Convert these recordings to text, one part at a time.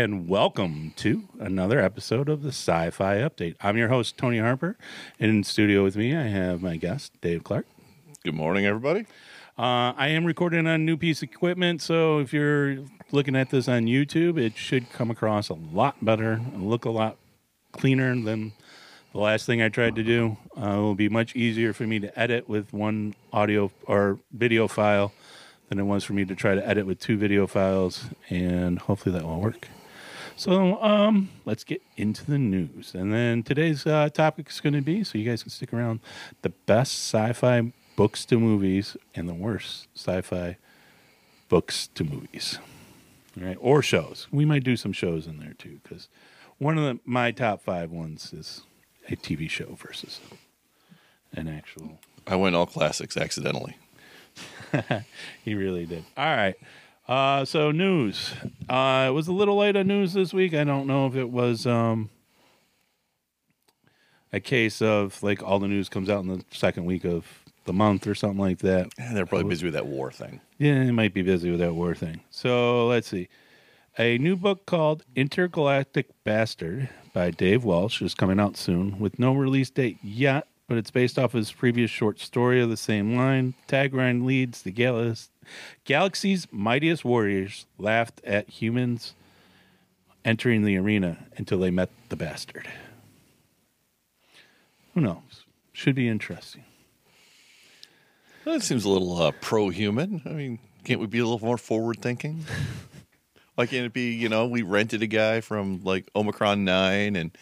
And welcome to another episode of the Sci Fi Update. I'm your host, Tony Harper. And in studio with me, I have my guest, Dave Clark. Good morning, everybody. Uh, I am recording on a new piece of equipment, so if you're looking at this on YouTube, it should come across a lot better and look a lot cleaner than the last thing I tried to do. Uh, it will be much easier for me to edit with one audio or video file than it was for me to try to edit with two video files, and hopefully that will work. So um, let's get into the news. And then today's uh, topic is going to be, so you guys can stick around, the best sci fi books to movies and the worst sci fi books to movies. All right, or shows. We might do some shows in there too, because one of the, my top five ones is a TV show versus an actual. I went all classics accidentally. he really did. All right. Uh, so news. Uh, it was a little late on news this week. I don't know if it was um, a case of like all the news comes out in the second week of the month or something like that. Yeah, they're probably busy with that war thing. Yeah, they might be busy with that war thing. So let's see. A new book called Intergalactic Bastard by Dave Welsh is coming out soon with no release date yet, but it's based off his previous short story of the same line. Tagline leads the gal- galaxy's mightiest warriors laughed at humans entering the arena until they met the bastard. Who knows? Should be interesting. That seems a little uh, pro-human. I mean, can't we be a little more forward-thinking? Why can't it be? You know, we rented a guy from like Omicron Nine and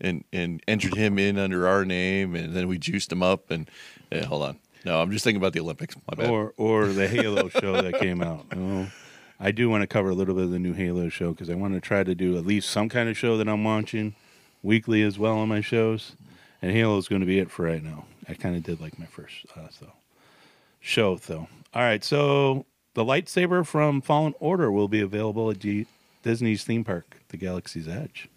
and and entered him in under our name, and then we juiced him up. And eh, hold on, no, I'm just thinking about the Olympics. My bad. Or or the Halo show that came out. I do want to cover a little bit of the new Halo show because I want to try to do at least some kind of show that I'm watching weekly as well on my shows. And Halo is going to be it for right now. I kind of did like my first uh, so show though. All right, so the lightsaber from Fallen Order will be available at D- Disney's theme park, the Galaxy's Edge.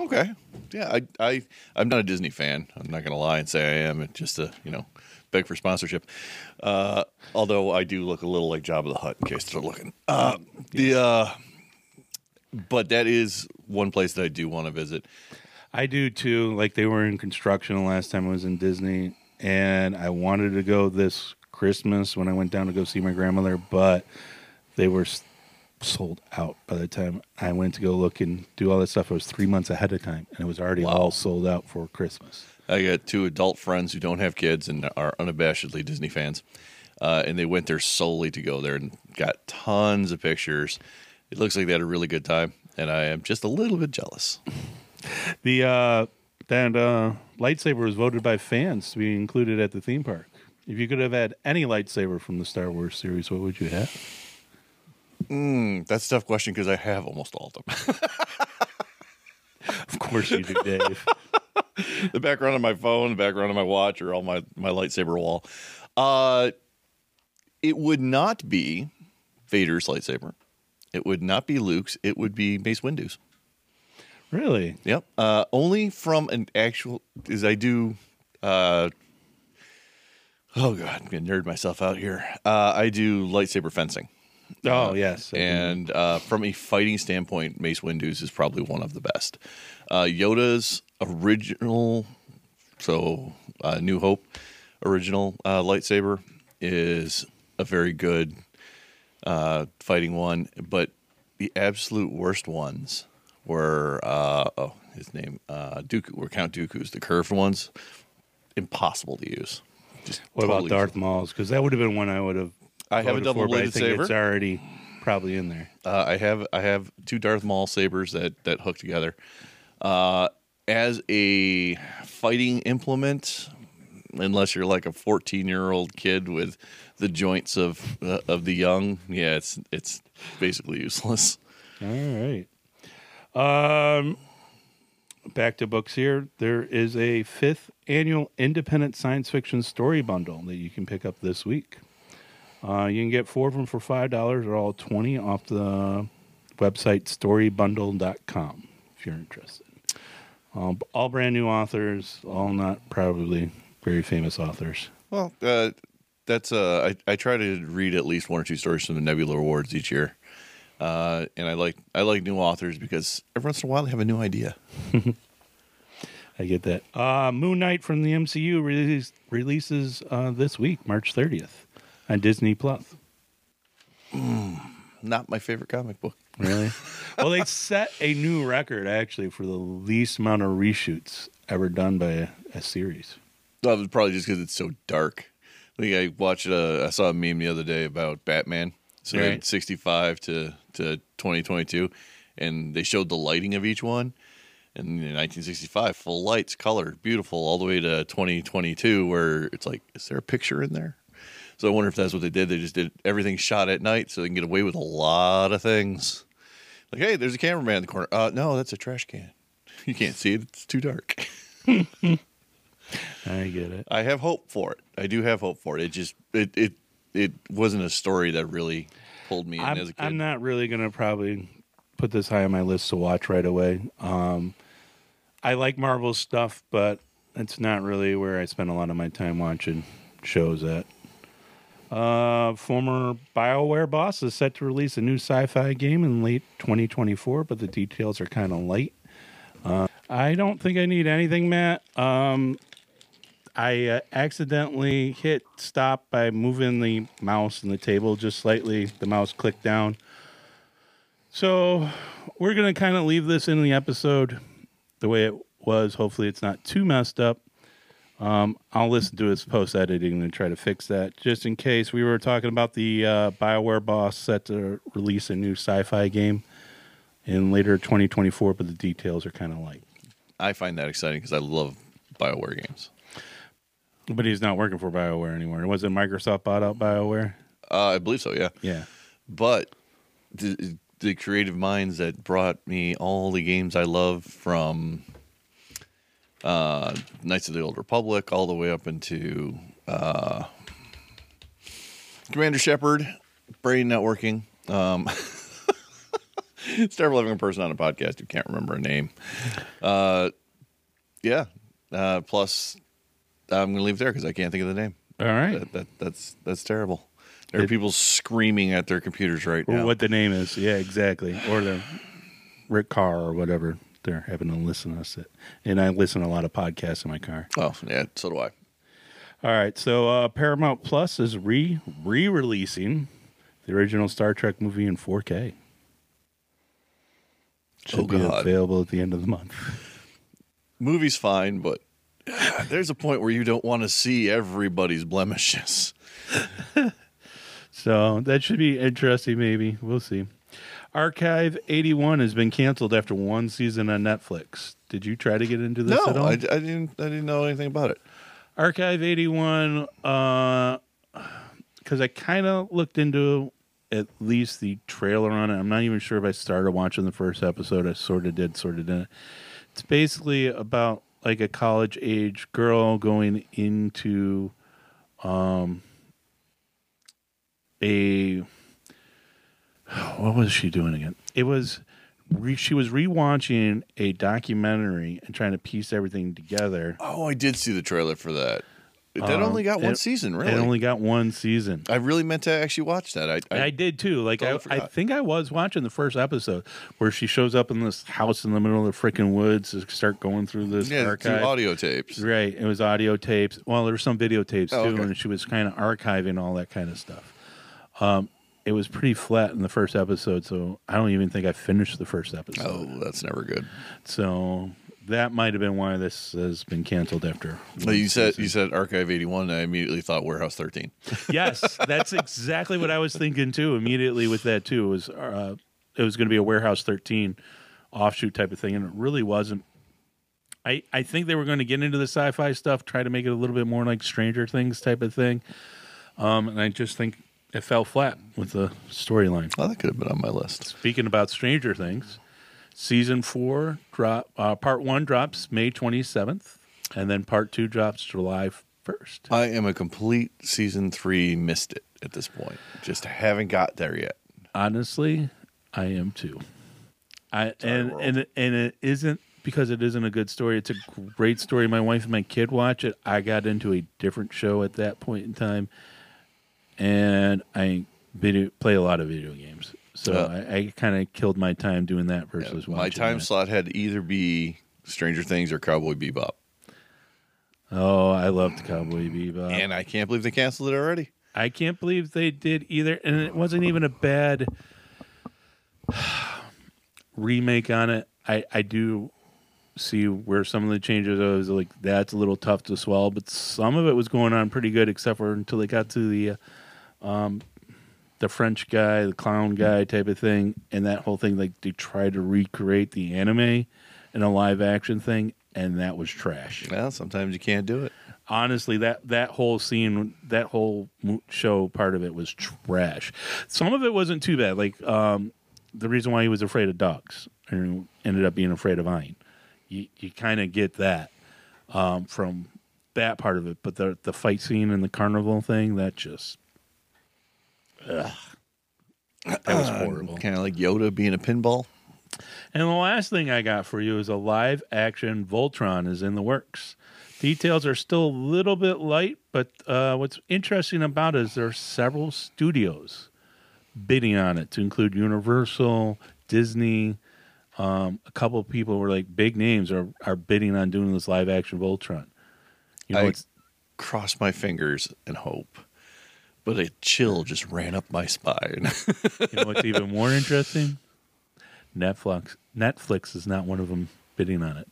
Okay. Yeah, I, I, I'm not a Disney fan. I'm not going to lie and say I am. It's just to, you know, beg for sponsorship. Uh, although I do look a little like Jabba the Hutt in case they're looking. Uh, the, uh, but that is one place that I do want to visit. I do too. Like they were in construction the last time I was in Disney, and I wanted to go this Christmas when I went down to go see my grandmother, but they were sold out by the time I went to go look and do all that stuff. It was three months ahead of time, and it was already all sold out for Christmas. I got two adult friends who don't have kids and are unabashedly Disney fans. Uh, and they went there solely to go there and got tons of pictures. It looks like they had a really good time. And I am just a little bit jealous. The uh, that uh, lightsaber was voted by fans to be included at the theme park. If you could have had any lightsaber from the Star Wars series, what would you have? Mm, that's a tough question because I have almost all of them. Of course you do, Dave. the background of my phone, the background of my watch, or all my my lightsaber wall. Uh, it would not be Vader's lightsaber. It would not be Luke's. It would be Mace Windu's. really? Yep. Uh, only from an actual, as I do. Uh, oh god, I'm gonna nerd myself out here. Uh, I do lightsaber fencing, Oh yes. I and uh, from a fighting standpoint, Mace Windu's is probably one of the best. Uh, Yoda's original, so uh, New Hope original uh, lightsaber is a very good uh, fighting one, but the absolute worst ones were uh, oh his name uh, Dooku were Count Dooku's the curved ones, impossible to use. Just What totally- about Darth Maul's? Because that would have been one I would have. I have a double for, bladed saber. It's already probably in there. Uh, I have I have two Darth Maul sabers that that hook together. Uh, as a fighting implement, unless you're like a 14 year old kid with the joints of uh, of the young. Yeah, it's it's basically useless. All right. Um, back to books here. There is a fifth annual independent science fiction story bundle that you can pick up this week. Uh, you can get four of them for five dollars, or all twenty off the website storybundle.com if you're interested. Um, all brand new authors, all not probably very famous authors. Well, uh, that's uh, I, I try to read at least one or two stories from the Nebula Awards each year, uh, and I like I like new authors because every once in a while they have a new idea. I get that. Uh, Moon Knight from the MCU release, releases uh, this week, March 30th, on Disney Plus. Not my favorite comic book. Really? well, they set a new record actually for the least amount of reshoots ever done by a, a series. Well, it was probably just because it's so dark. Like I watched, uh, I saw a meme the other day about Batman. So Right. 65 to to 2022, and they showed the lighting of each one. And in 1965, full lights, color, beautiful, all the way to 2022, where it's like, is there a picture in there? So I wonder if that's what they did. They just did everything shot at night, so they can get away with a lot of things. Like, hey, there's a cameraman in the corner. Uh, no, that's a trash can. You can't see it; it's too dark. I get it. I have hope for it. I do have hope for it. It just it it it wasn't a story that really pulled me in I'm, as a kid. I'm not really going to probably put this high on my list to watch right away. Um, I like Marvel stuff, but it's not really where I spend a lot of my time watching shows at. Uh, former BioWare boss is set to release a new sci-fi game in late 2024, but the details are kind of light. Uh, I don't think I need anything, Matt. Um, I uh, accidentally hit stop by moving the mouse and the table just slightly. The mouse clicked down. So we're going to kind of leave this in the episode the way it was. Hopefully, it's not too messed up. Um, I'll listen to its post editing and try to fix that just in case. We were talking about the uh, BioWare boss set to release a new sci fi game in later 2024, but the details are kind of light. I find that exciting because I love Bioware games. But he's not working for BioWare anymore. Was it Microsoft bought out BioWare? Uh, I believe so, yeah. Yeah. But the the creative minds that brought me all the games I love from uh, Knights of the Old Republic all the way up into uh, Commander Shepard, Brain Networking. Um, it's terrible having a person on a podcast who can't remember a name. Uh, yeah. Uh, plus, I'm going to leave it there because I can't think of the name. All right. That, that that's that's terrible. There are It- people screaming at their computers right now. what the name is. Yeah, exactly. Or the Rick Carr or whatever having to listen to us. At. And I listen to a lot of podcasts in my car. Oh, yeah, so do I. All right. So uh, Paramount Plus is re re releasing the original Star Trek movie in 4K. Should Oh, be God. available at the end of the month. Movie's fine, but there's a point where you don't want to see everybody's blemishes. So that should be interesting, maybe. We'll see. Archive 81 has been canceled after one season on Netflix. Did you try to get into this no, at all? I, I didn't. I didn't know anything about it. Archive 81, because I kind of looked into at least the trailer on it. I'm not even sure if I started watching the first episode. I sort of did, sort of didn't. It's basically about like a college age girl going into um, a. What was she doing again? It was. Re, she was rewatching a documentary and trying to piece everything together. Oh, I did see the trailer for that. That Um, only got one it- season, really. It only got one season. I really meant to actually watch that. I, I, I, did too. Like I, I think I was watching the first episode where she shows up in this house in the middle of the freaking woods to start going through this yeah, archive. audio tapes. Right. It was audio tapes. Well, there were some videotapes Oh, too, okay. and she was kind of archiving all that kind of stuff. Um, it was pretty flat in the first episode, so I don't even think I finished the first episode. Oh, that's never good. So that might have been why this has been canceled after. Well, you said season. you said Archive 81. I immediately thought Warehouse 13. yes, that's exactly what I was thinking too. Immediately with that too it was uh, it was going to be a Warehouse 13 offshoot type of thing, and it really wasn't. I, I think they were going to get into the sci-fi stuff, try to make it a little bit more like Stranger Things type of thing. Um, and I just think it fell flat with the storyline. Oh, that could have been on my list. Speaking about Stranger Things, season four drop uh, part one drops May twenty seventh, and then part two drops July first. I am a complete season three missed it at this point. Just haven't got there yet. Honestly, I am too. I and world. and and it isn't because it isn't a good story. It's a great story. My wife and my kid watch it. I got into a different show at that point in time, and I video, play a lot of video games. So Yeah. I, I kind of killed my time doing that versus My watching time that. slot had to either be Stranger Things or Cowboy Bebop. Oh, I loved Cowboy Bebop. and I can't believe they canceled it already. I can't believe they did either, and it wasn't even a bad remake on it. I I do see where some of the changes I was like that's a little tough to swallow, but some of it was going on pretty good, except for until they got to the uh, um the French guy, the clown guy type of thing, and that whole thing. Like they tried to recreate the anime in a live action thing, and that was trash Well, sometimes you can't do it. honestly that that whole scene that whole show part of it was trash some of it wasn't too bad like um the reason why he was afraid of dogs and ended up being afraid of Ein. you you kind of get that um from that part of it but the the fight scene and the carnival thing that just ugh. that was horrible Kind of like Yoda being a pinball. and the last thing I got for you is a live action Voltron is in the works. Details are still a little bit light, but uh, what's interesting about it is there are several studios bidding on it to include Universal, Disney. Um, a couple of people were like big names are, are bidding on doing this live action Voltron. You know, I- it's Cross my fingers and hope. But a chill just ran up my spine. you know what's even more interesting? Netflix Netflix is not one of them bidding on it.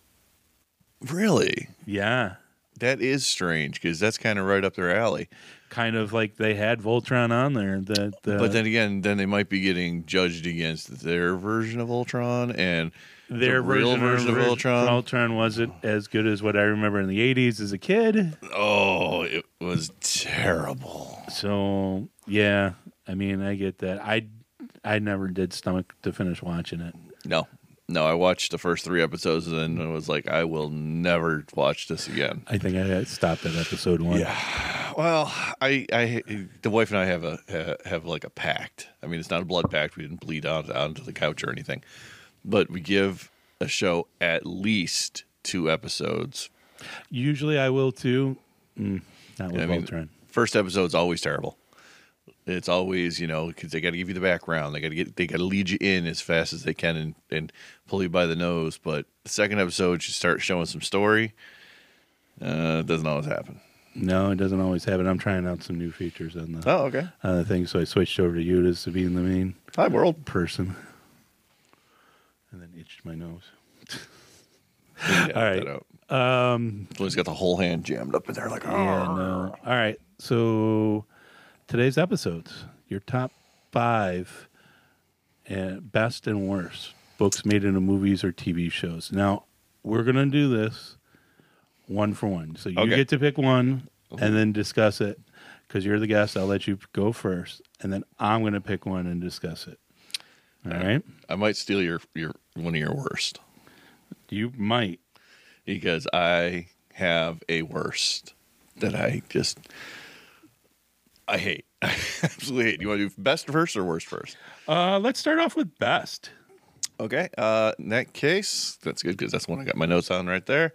really? Yeah, That is strange because that's kind of right up their alley. kind of like they had Voltron on there. The, the, but then again, then they might be getting judged against their version of Voltron and their the real version of Voltron. Voltron wasn't as good as what I remember in the '80s as a kid. Oh, it was terrible. So yeah, I mean, I get that. I I never did stomach to finish watching it. No, no, I watched the first three episodes and I was like, I will never watch this again. I think I stopped at episode one. Yeah. Well, I, I, the wife and I have a have like a pact. I mean, it's not a blood pact. We didn't bleed out onto the couch or anything, but we give a show at least two episodes. Usually I will too. Mm, not with I mean, Voltron. first episode's always terrible. It's always you know because they got to give you the background. They got to get they got to lead you in as fast as they can and, and pull you by the nose. But the second episode, you start showing some story. Uh, it doesn't always happen. No, it doesn't always happen. I'm trying out some new features on the Oh, okay. on the thing, so I switched over to you to being the main Hi, world. person, and then itched my nose. All right. Um, He's got the whole hand jammed up in there, like, Yeah, no. All right. So today's episodes, your top five and best and worst books made into movies or TV shows. Now we're gonna do this one for one. So you Okay. get to pick one and then discuss it because you're the guest. I'll let you go first, and then I'm gonna pick one and discuss it. All right. I might steal your your one of your worst You might. because I have a worst that I just I hate. I absolutely hate. You want to do best first or worst first? Uh, let's start off with best. Okay. Uh, in that case, that's good because that's the one I got my notes on right there.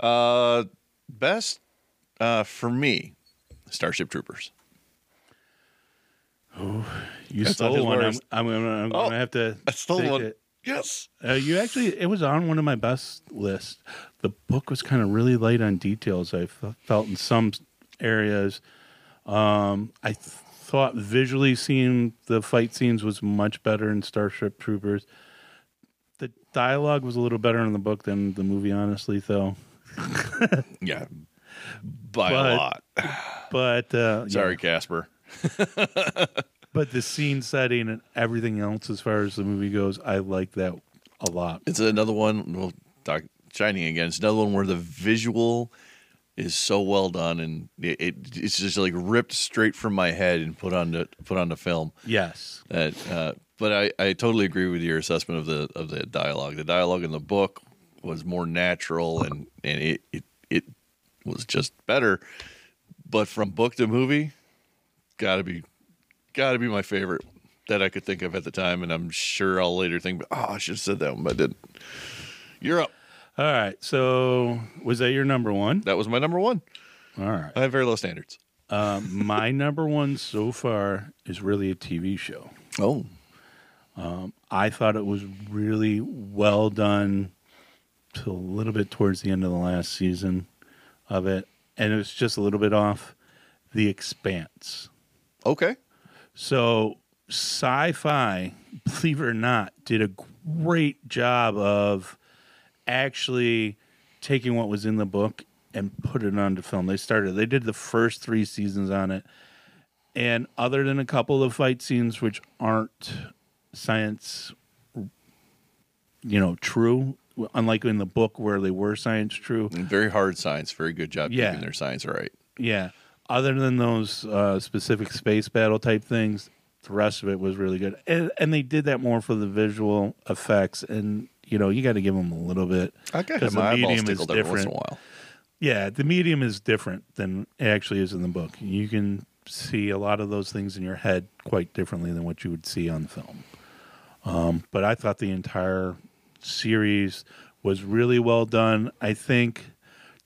Uh, best uh, for me, Starship Troopers. Oh, you That's not stole one. I'm. I'm gonna, I'm Oh, gonna have to. I stole take one. it. Yes. Uh, you actually, it was on one of my best lists. The book was kind of really light on details. I f- felt in some areas. Um, I th- thought visually seeing the fight scenes was much better in Starship Troopers. The dialogue was a little better in the book than the movie, honestly, though. Yeah. By But- a lot. But uh, Sorry, yeah. Casper. but the scene setting and everything else, as far as the movie goes, I like that a lot. It's another one. We'll talk Shining again. It's another one where the visual is so well done, and it, it it's just like ripped straight from my head and put on the put on the film. Yes. That, uh, but I, I totally agree with your assessment of the of the dialogue. The dialogue in the book was more natural, and and it it, it was just better. But from book to movie, gotta be gotta be my favorite that I could think of at the time, and I'm sure I'll later think, oh, I should have said that one, but I didn't. You're up. All right. So was that your number one? That was my number one. All right. I have very low standards. Um, my number one so far is really a TV show. Oh, I thought it was really well done till a little bit towards the end of the last season of it. And it was just a little bit off The Expanse. okay. So, sci fi, believe it or not, did a great job of actually taking what was in the book and put it onto film. They started, they did the first three seasons on it. And other than a couple of fight scenes, which aren't science, you know, true, unlike in the book where they were science true, And very hard science. Very good job Yeah. keeping their science right. yeah. Other than those uh, specific space battle type things, the rest of it was really good, and, and they did that more for the visual effects. And you know, you got to give them a little bit. I 'cause the medium is tickled once in a different. while. Yeah, the medium is different than it actually is in the book. You can see a lot of those things in your head quite differently than what you would see on film. Um, but I thought the entire series was really well done. I think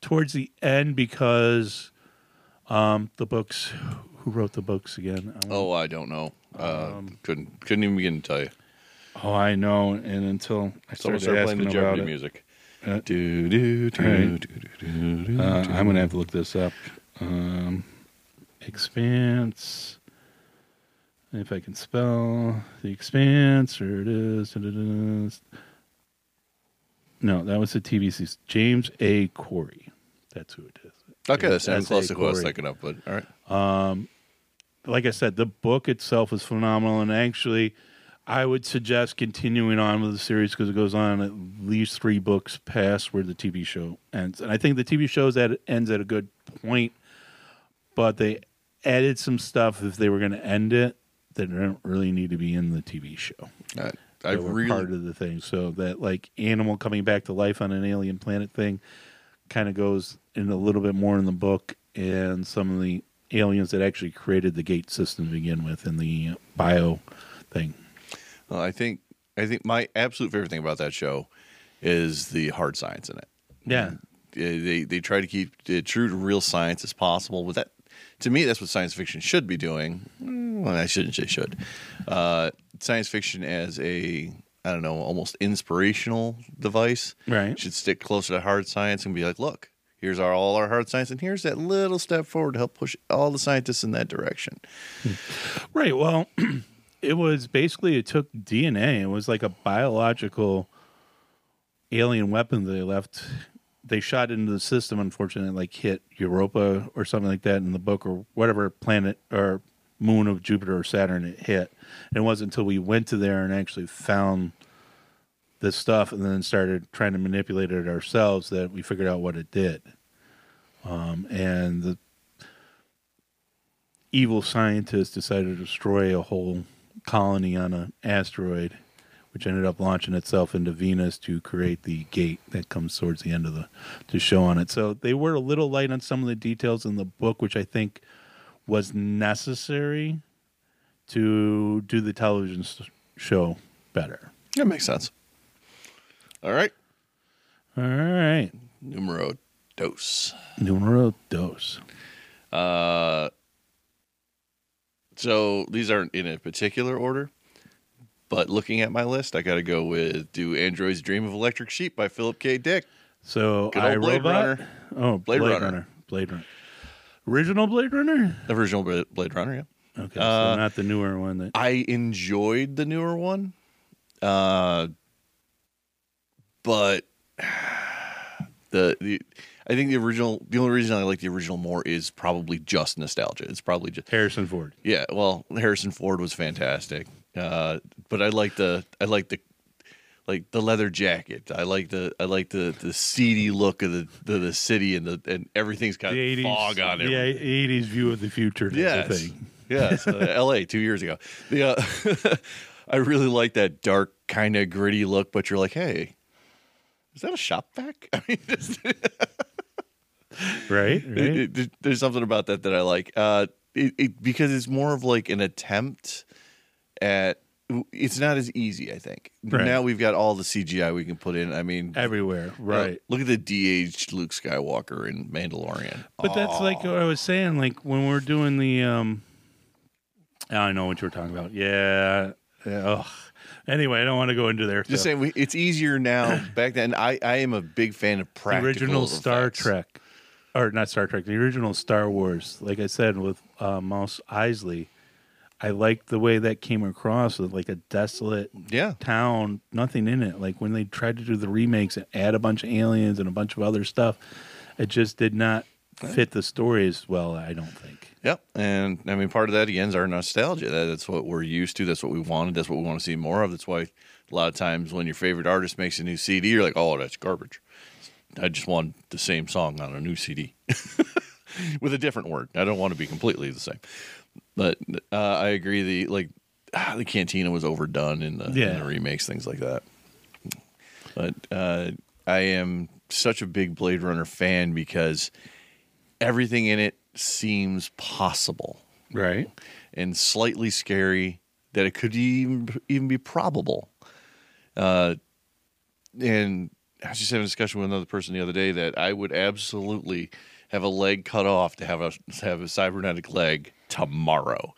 towards the end because um, the books, who wrote the books again? I Oh, I don't know. Uh, Um, couldn't couldn't even begin to tell you. Oh, I know. And until I Someone started start playing asking the about Jeopardy it, music. Uh, do, do, do, right. do, do, do, Uh. I'm gonna have to look this up. Um, expanse. If I can spell the expanse, or it is. No, that was the TV series. James A. Corey. That's who it is. okay, that sounds S.A. close to who I was thinking of, but all right. like I said, the book itself is phenomenal, and actually, I would suggest continuing on with the series because it goes on at least three books past where the TV show ends. And I think the TV show that ends at a good point, but they added some stuff if they were going to end it that don't really need to be in the TV show. I, I That were really part of the thing, so that like animal coming back to life on an alien planet thing kind of goes in a little bit more in the book, and some of the aliens that actually created the gate system to begin with, in the bio thing. Well, I think I think my absolute favorite thing about that show is the hard science in it. Yeah, They they, try to keep it true to real science as possible. But that to me, that's what science fiction should be doing. Mm, Well, I shouldn't say should. Uh, science fiction as a I don't know, almost inspirational device. Right. Should stick closer to hard science and be like, look, here's our all our hard science, and here's that little step forward to help push all the scientists in that direction. right. Well, it was basically it took DNA. It was like a biological alien weapon they left. They shot into the system. Unfortunately, like hit Europa or something like that in the book, or whatever planet or moon of Jupiter or Saturn it hit. And it wasn't until we went to there and actually found this stuff, and then started trying to manipulate it ourselves that we figured out what it did. Um, and the evil scientists decided to destroy a whole colony on an asteroid, which ended up launching itself into Venus to create the gate that comes towards the end of the, to show on it. So they were a little light on some of the details in the book, which I think was necessary to do the television show better. That makes sense. All right, All right. numero dos. Numero dos. Uh, so these aren't in a particular order, but looking at my list, I got to go with "Do Androids Dream of Electric Sheep" by Philip K. Dick. So Good old Blade iRobot. Runner. Oh, Blade Blade, Runner. Runner. Blade Runner. Original Blade Runner? The original Blade Runner. Yeah, Okay, Uh, not the newer one that I enjoyed the newer one, uh, but the the I think the original. The only reason I like the original more is probably just nostalgia. It's probably just Harrison Ford. Yeah, well, Harrison Ford was fantastic, uh, but I like the I like the like the leather jacket. I like the I like the the seedy look of the the, the city and the and everything's got The 80s, fog on it. Yeah, 80s view of the future. Yeah, of Yes. thing. Yes. uh, L.A. two years ago. The uh, I really like that dark kind of gritty look, but you're like, hey, is that a shop vac? I mean, just, Right? right? it- it- there's something about that that I like. Uh, it, because it's more of like an attempt at. It's not as easy, I think. Right. Now we've got all the CGI we can put in. I mean, Everywhere. uh, Right. look at the de-aged Luke Skywalker in Mandalorian. But that's like what I was saying. Like when we're doing the, um, I know what you were talking about. Yeah. yeah ugh. Anyway, I don't want to go into there. Just saying, we, it's easier now. Back then, I, I am a big fan of the practical original Star effects. Trek, or not Star Trek, the original Star Wars. Like I said with uh, Mos Eisley, I liked the way that came across with like a desolate Yeah, town, nothing in it. Like when they tried to do the remakes and add a bunch of aliens and a bunch of other stuff, it just did not fit the story as well. I don't think. Yep. And I mean, part of that again is our nostalgia. That's what we're used to. That's what we wanted. That's what we want to see more of. That's why a lot of times when your favorite artist makes a new CD, you're like, oh, that's garbage. I just want the same song on a new CD with a different word. I don't want to be completely the same. But uh, I agree. The like ah, the Cantina was overdone in the, in the remakes, things like that. But uh, I am such a big Blade Runner fan because everything in it seems possible Right. and slightly scary that it could even even be probable. Uh, and I was just having a discussion with another person the other day that I would absolutely have a leg cut off to have a have a cybernetic leg tomorrow,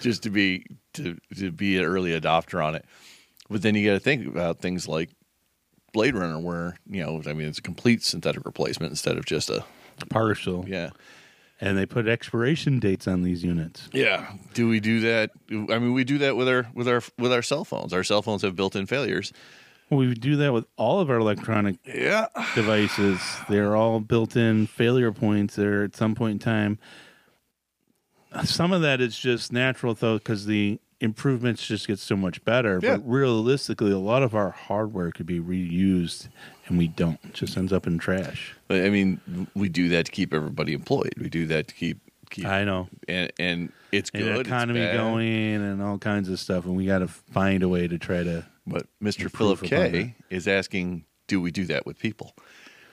just to be to to be an early adopter on it. But then you got to think about things like Blade Runner, where you know, I mean, it's a complete synthetic replacement instead of just a Partial. yeah. And they put expiration dates on these units. Yeah. Do we do that? I mean, we do that with our with our with our cell phones. Our cell phones have built-in failures. We do that with all of our electronic Yeah. devices. They're all built in failure points there at some point in time. Some of that is just natural, though, because the improvements just get so much better. Yeah. But realistically, a lot of our hardware could be reused, and we don't. It just ends up in trash. I mean, we do that to keep everybody employed. We do that to keep keep I know. and and it's And good. the economy going and all kinds of stuff, and we got to find a way to try to. But Mr. Improve Philip K is asking, do we do that with people?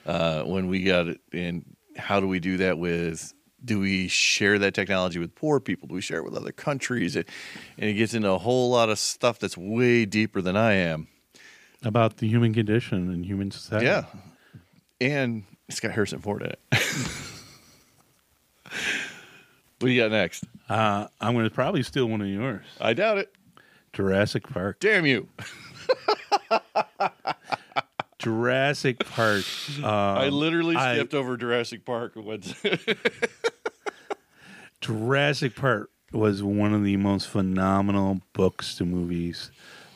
Uh, when we got it, and how do we do that with? Do we share that technology with poor people? Do we share it with other countries? It, and it gets into a whole lot of stuff that's way deeper than I am. About the human condition and human society. Yeah, and it's got Harrison Ford in it. what do you got next? Uh, I'm going to probably steal one of yours I doubt it. Jurassic Park. Damn you! Jurassic Park. Um, I literally I- skipped over Jurassic Park. and went- Jurassic Park was one of the most phenomenal books to movies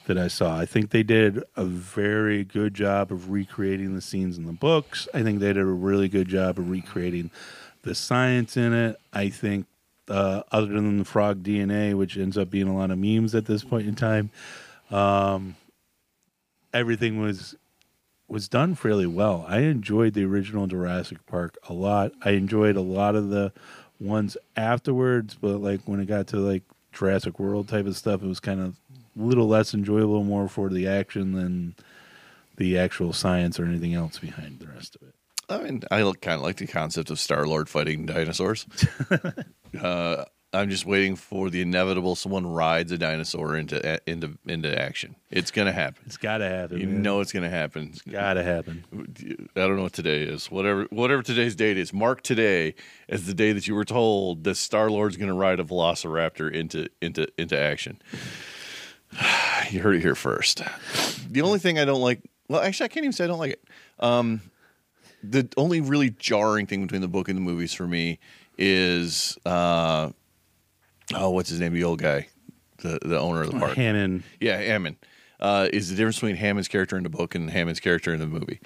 that I saw. I think they did a very good job of recreating the scenes in the books. I think they did a really good job of recreating the science in it. I think, uh, other than the frog DNA, which ends up being a lot of memes at this point in time, um, everything was was done fairly well. I enjoyed the original Jurassic Park a lot. I enjoyed a lot of the ones afterwards, but like when it got to like Jurassic World type of stuff, it was kind of a little less enjoyable, more for the action than the actual science or anything else behind the rest of it. I mean, I kind of like the concept of Star Lord fighting dinosaurs. uh, I'm just waiting for the inevitable someone rides a dinosaur into into into action. It's gonna happen. It's got to happen. You man. know it's gonna happen. It's got to happen. I don't know what today is. Whatever whatever today's date is, mark today as the day that you were told that Star Lord's going to ride a Velociraptor into into into action. you heard it here first. The only thing I don't like, well, actually, I can't even say I don't like it. Um, the only really jarring thing between the book and the movies for me is, uh, oh, what's his name? The old guy, the the owner of the park. Hammond. Yeah, Hammond. uh, is the difference between Hammond's character in the book and Hammond's character in the movie.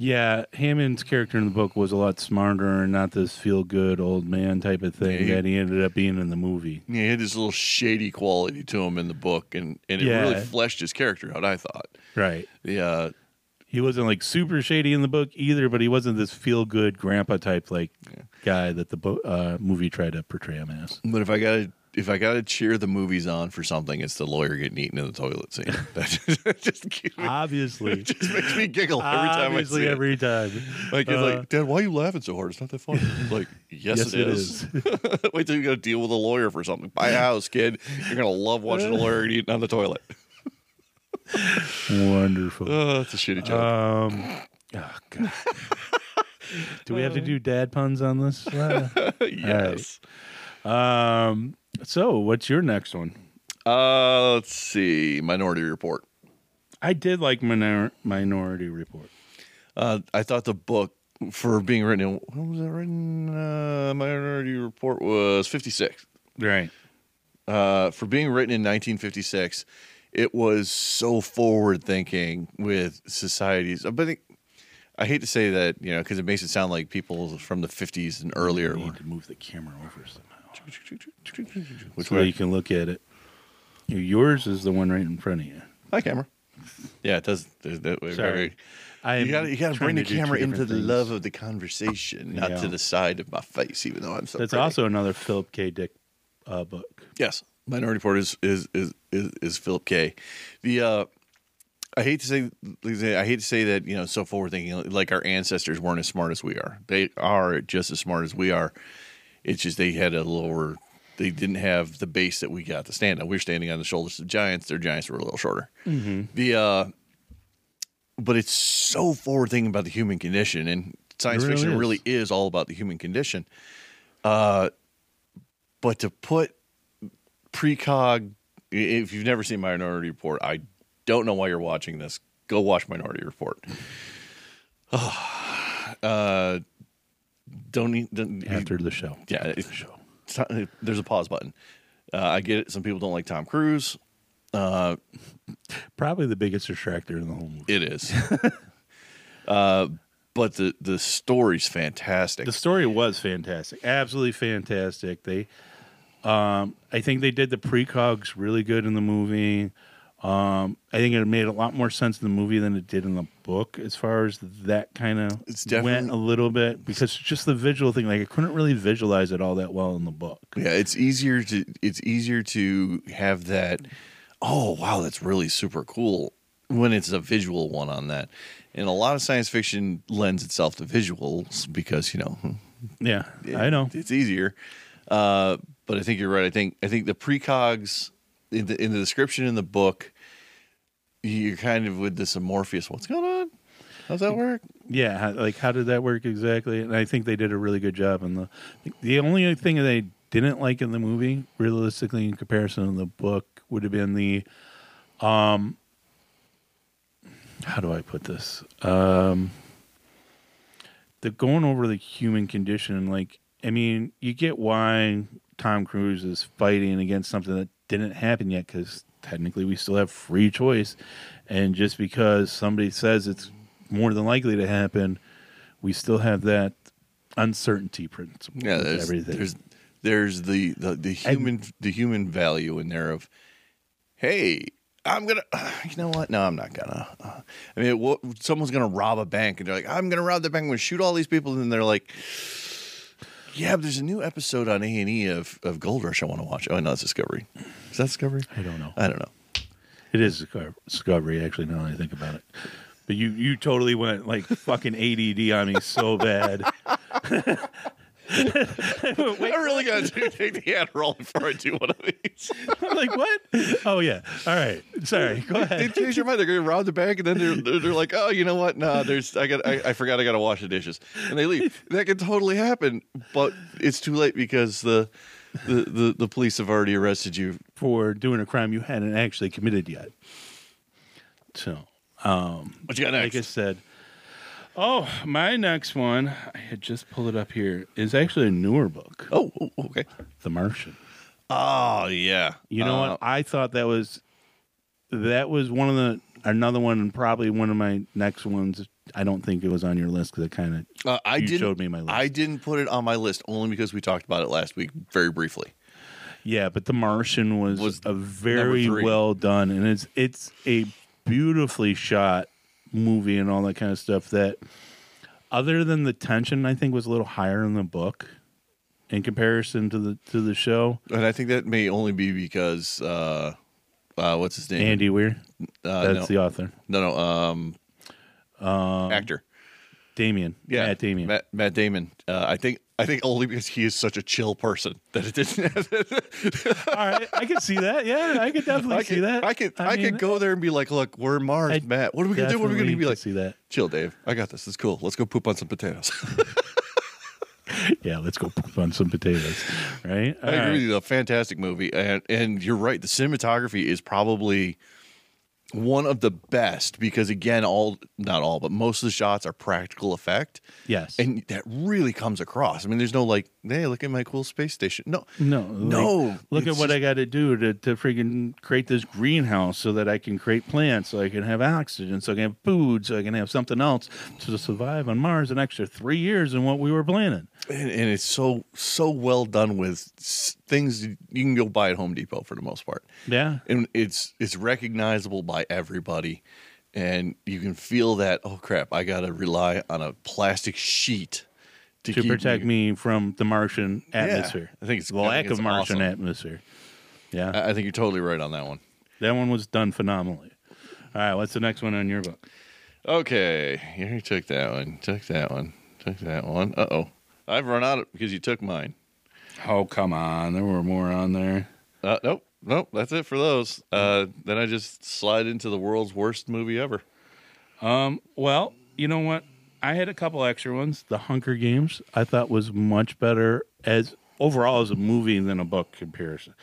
Yeah, Hammond's character in the book was a lot smarter and not this feel good old man type of thing Yeah. that he ended up being in the movie. Yeah, he had this little shady quality to him in the book, and, and it really fleshed his character out. I thought. Right. Uh, He wasn't like super shady in the book either, but he wasn't this feel good grandpa type like guy that the uh, movie tried to portray him as. but if I gotta if I gotta cheer the movies on for something, it's the lawyer getting eaten in the toilet scene. That just, keeps Obviously. just makes me giggle every time I Obviously, see it. Obviously, every time. My kid's Uh, like, Dad, why are you laughing so hard? It's not that funny. Like, yes, Yes, it it is. Wait till you got to deal with a lawyer for something. Buy a house, kid. You're gonna love watching a lawyer get eaten on the toilet. Wonderful. Oh, that's a shitty joke. Um, oh, God. Do we have to do dad puns on this? Uh, yes. um, so, what's your next one? Uh, let's see. Minority Report. I did like minor- Minority Report. Uh, I thought the book for being written in when was it written? Uh, Minority Report was 56. Right. uh, for being written in 1956, it was so forward thinking with societies. But it, I hate to say that, you know, because it makes it sound like people from the 50s and earlier. We were- need to move the camera over somehow. Which so way? you can look at it. Yours is the one right in front of you. Hi, camera. Yeah, it does. That, that way Sorry. very- You got to you got to bring the to do two camera into different the things. love of the conversation, not Yeah. to the side of my face. Even though I'm so. That's pretty. also another Philip K. Dick uh, book. Yes, Minority Report is is is is, is Philip K. The uh, I hate to say I hate to say that you know so forward thinking like our ancestors weren't as smart as we are. They are just as smart as we are. It's just they had a lower. They didn't have the base that we got to stand on. We're standing on the shoulders of giants. Their giants were a little shorter. The uh, but it's so forward thinking about the human condition and science really fiction is. really is all about the human condition. Uh, but to put precog if you've never seen minority report i don't know why you're watching this go watch minority report uh don't, need- don't After the show. yeah After the show. it's- there's a pause button uh, i get it some people don't like tom cruise uh Probably the biggest distractor in the whole movie. it is uh but the the story's fantastic The story was fantastic, absolutely fantastic. They, um, I think they did the precogs really good in the movie. Um, I think it made a lot more sense in the movie than it did in the book, as far as that kind of It's went a little bit because just the visual thing, like I couldn't really visualize it all that well in the book. Yeah, it's easier to it's easier to have that. Oh wow, that's really super cool when it's a visual one on that. And a lot of science fiction lends itself to visuals because you know Yeah, I know. it's easier. Uh, but I think you're right. I think I think the precogs in the in the description in the book, you're kind of with this amorphous. What's going on? How's that work? Yeah, like how did that work exactly? And I think they did a really good job And the. The only thing I didn't like in the movie, realistically, in comparison to the book, would have been the, um, how do I put this? Um, the going over the human condition. Like, I mean, you get why Tom Cruise is fighting against something that didn't happen yet, because technically we still have free choice, and just because somebody says it's more than likely to happen, we still have that uncertainty principle. Yeah, there's everything. there's there's the, the the human the human value in there of, hey, I'm gonna, you know what? No, I'm not gonna. Uh, I mean, what, someone's gonna rob a bank, and they're like, I'm gonna rob the bank. I'm gonna shoot all these people, and they're like. Yeah, but there's a new episode on A and E of, of Gold Rush I want to watch. Oh no, it's Discovery. Is that Discovery? I don't know. I don't know. It is Discovery, actually. Now that I think about it, but you you totally went like fucking ADD on me so bad. I really got to take the Adderall before I do one of these. I'm like, what? Oh yeah. All right. Sorry. Go ahead. ahead. change your mind, they're going to rob the bank, and then they're, they're, they're like, "Oh, you know what? No, there's I got I, I forgot I got to wash the dishes," and they leave. that can totally happen, but it's too late because the the, the, the police have already arrested you. For doing a crime you hadn't actually committed yet. So, um, What you got next? like I said, oh, my next one, I had just pulled it up here, is actually a newer book, Oh, oh, okay. The Martian. Oh yeah. You know Uh, what? I thought that was that was one of the another one, and probably one of my next ones. I don't think it was on your list because it kind of Uh, I You didn't, showed me my list. I didn't put it on my list only because we talked about it last week very briefly. yeah. But The Martian was, Was a very three. well done, and it's it's a beautifully shot movie and all that kind of stuff. That other than the tension, I think was a little higher in the book in comparison to the to the show. And I think that may only be because uh, uh, what's his name? Andy Weir, Uh, that's no, the author. no, no, um, um actor. Damien, Yeah, Matt Damien. Matt, Matt Damon. Uh, I think I think only because he is such a chill person that it didn't. Happen. All right, I can see that. Yeah, I could definitely I see that. I could, I, mean, could go there and be like, "Look, we're Mars, I Matt. What are we gonna do? What are we gonna Be like, see that. "Chill, Dave. I got this. It's cool. Let's go poop on some potatoes." Yeah, let's go poop on some potatoes. Right? I agree with you. A fantastic movie, and and you're right. The cinematography is probably one of the best because again, all not all, but most of the shots are practical effect, Yes. and that really comes across. I mean, there's no like, "Hey, look at my cool space station." No, no, No, like, look at what just- I got to do to to freaking create this greenhouse so that I can create plants, so I can have oxygen, so I can have food, so I can have something else to survive on Mars an extra three years than what we were planning. And, and it's so so well done with things you can go buy at Home Depot for the most part. Yeah. and it's it's recognizable by everybody and you can feel that oh crap i gotta rely on a plastic sheet to, To protect me from the Martian atmosphere. I think it's- the lack of Martian awesome. atmosphere. Yeah. I, I think you're totally right on that one that one was done phenomenally. All right, what's the next one on your book? okay you took that one took that one took that one uh-oh i've run out of because you took mine Oh, come on. There were more on there. uh, nope nope that's it for those uh, then i just slide into the world's worst movie ever Um, well, you know what? I had a couple extra ones. The Hunger Games I thought was much better as overall as a movie than a book comparison.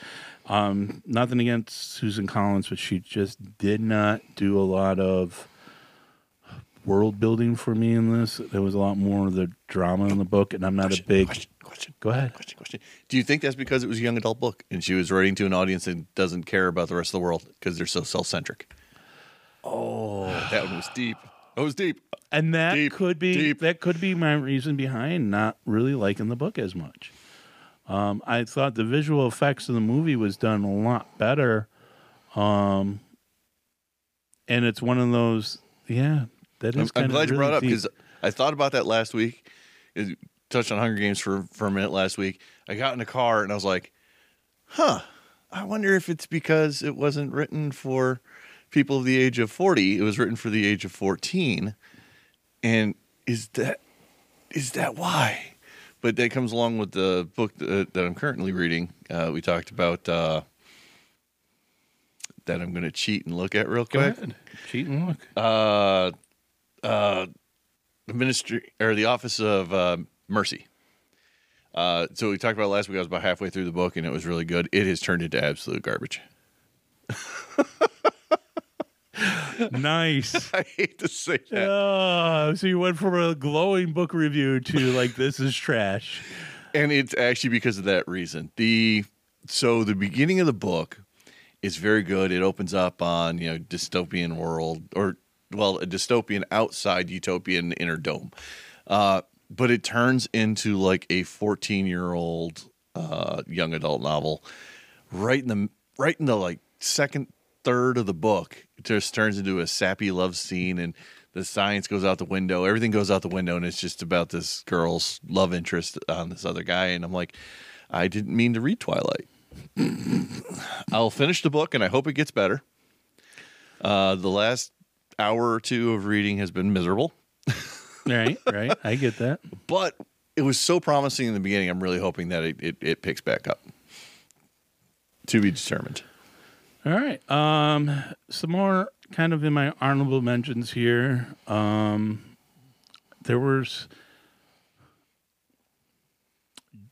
Um, nothing against Susan Collins, but she just did not do a lot of world building for me in this. There was a lot more of the drama in the book, and I'm not a big. question question Go ahead. question question do you think that's because it was a young adult book and she was writing to an audience that doesn't care about the rest of the world because they're so self-centric oh that one was deep that was deep and that Deep, could be deep. that could be my reason behind not really liking the book as much. Um, I thought the visual effects of the movie was done a lot better, um, and it's one of those. Yeah, that I'm, is. I'm glad of you brought it up because I thought about that last week. It touched on Hunger Games for for a minute last week. I got in the car and I was like, "Huh, I wonder if it's because it wasn't written for people of the age of 40. It was written for the age of 14." And is that is that why? But that comes along with the book that, that I'm currently reading. Uh, we talked about uh, that I'm going to cheat and look at real Go quick ahead, cheat and look. uh, uh, the ministry or the office of uh, mercy. Uh, so we talked about it last week. I was about halfway through the book, and it was really good. It has turned into absolute garbage. nice. I hate to say that. Oh, so you went from a glowing book review to like this is trash. and it's actually because of that reason. The so the beginning of the book is very good. It opens up on you know dystopian world or well a dystopian outside utopian inner dome, uh, but it turns into like a fourteen year old uh, young adult novel right in the right in the like second third of the book. It just turns into a sappy love scene and. The science goes out the window. Everything goes out the window, and it's just about this girl's love interest on this other guy. And I'm like, I didn't mean to read Twilight. I'll finish the book, and I hope it gets better. Uh, the last hour or two of reading has been miserable, Right, right. I get that. but it was so promising in the beginning. I'm really hoping that it, it, it picks back up. To be determined. All right. Um, some more kind of in my honorable mentions here. Um, there was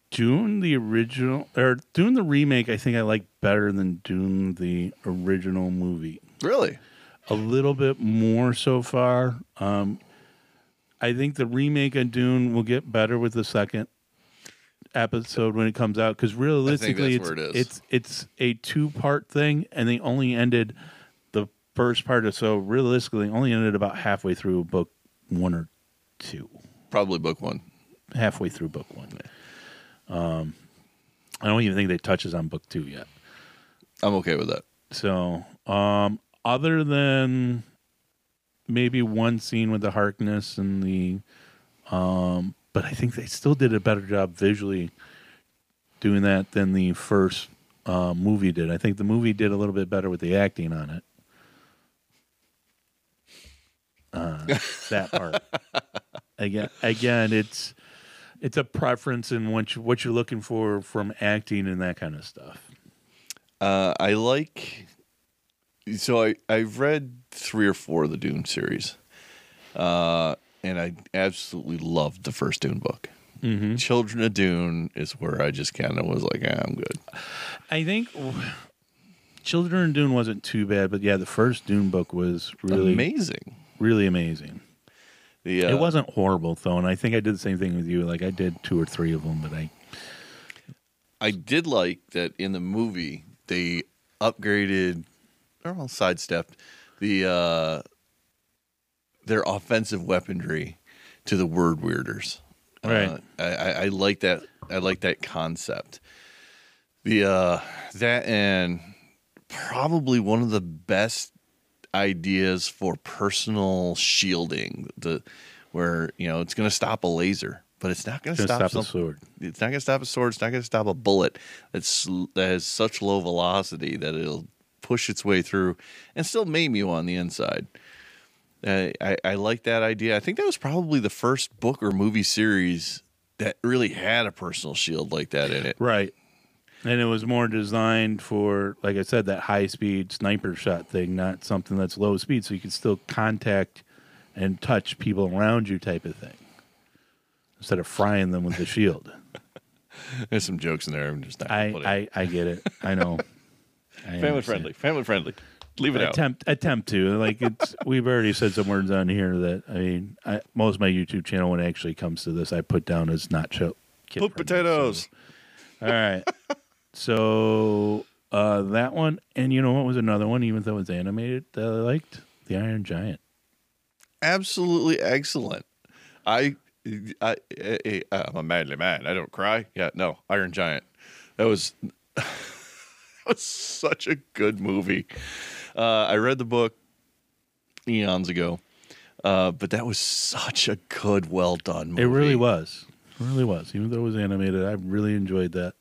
Dune the original or Dune the remake. I think I like better than Dune the original movie. Really? A little bit more so far. Um, I think the remake of Dune will get better with the second episode when it comes out because realistically, it's, it it's it's a two part thing, and they only ended the first part of so realistically only ended about halfway through book one or two. Probably book one. Halfway through book one. Um, I don't even think they touches on book two yet. I'm okay with that. So, um, other than maybe one scene with the Harkonnens and the, um, but I think they still did a better job visually doing that than the first uh, movie did. I think the movie did a little bit better with the acting on it. Uh, that part. again, again, it's it's a preference in what you, what you're looking for from acting and that kind of stuff. Uh, I like. So I I've read three or four of the Dune series, uh, and I absolutely loved the first Dune book. Mm-hmm. Children of Dune is where I just kind of was like, yeah, I'm good. I think Children of Dune wasn't too bad, but yeah, the first Dune book was really Amazing. really amazing. The, uh, It wasn't horrible though, and I think I did the same thing with you. Like I did two or three of them, but I I did like that in the movie they upgraded or all sidestepped the uh, their offensive weaponry to the word weirders. Right. Uh, I, I, I like that. I like that concept. The uh, that and probably one of the best ideas for personal shielding. The where you know it's going to stop a laser, but it's not going to stop, stop a sword. It's not going to stop a sword. It's not going to stop a bullet. That's that has such low velocity that it'll push its way through and still maim you on the inside. Uh, I, I like that idea. I think that was probably the first book or movie series that really had a personal shield like that in it. right. And it was more designed for, like I said, that high speed sniper shot thing, not something that's low speed, so you can still contact and touch people around you, type of thing, instead of frying them with the shield. There's some jokes in there. I'm just not I. I, I get it. I know. Family friendly. Family friendly. Leave it out. attempt attempt to like it's we've already said some words on here that i mean I, most of my youtube channel when it actually comes to this i put down as not show kid Put potatoes. so- all right so uh that one and you know what was another one even though it's animated that i liked the iron giant Absolutely excellent. I, I, I, I'm a manly man. I don't cry. Yeah, no, Iron Giant. That was, was such a good movie. Uh, I read the book eons ago, uh, but that was such a good, well done movie. it really was it really was even though it was animated i really enjoyed that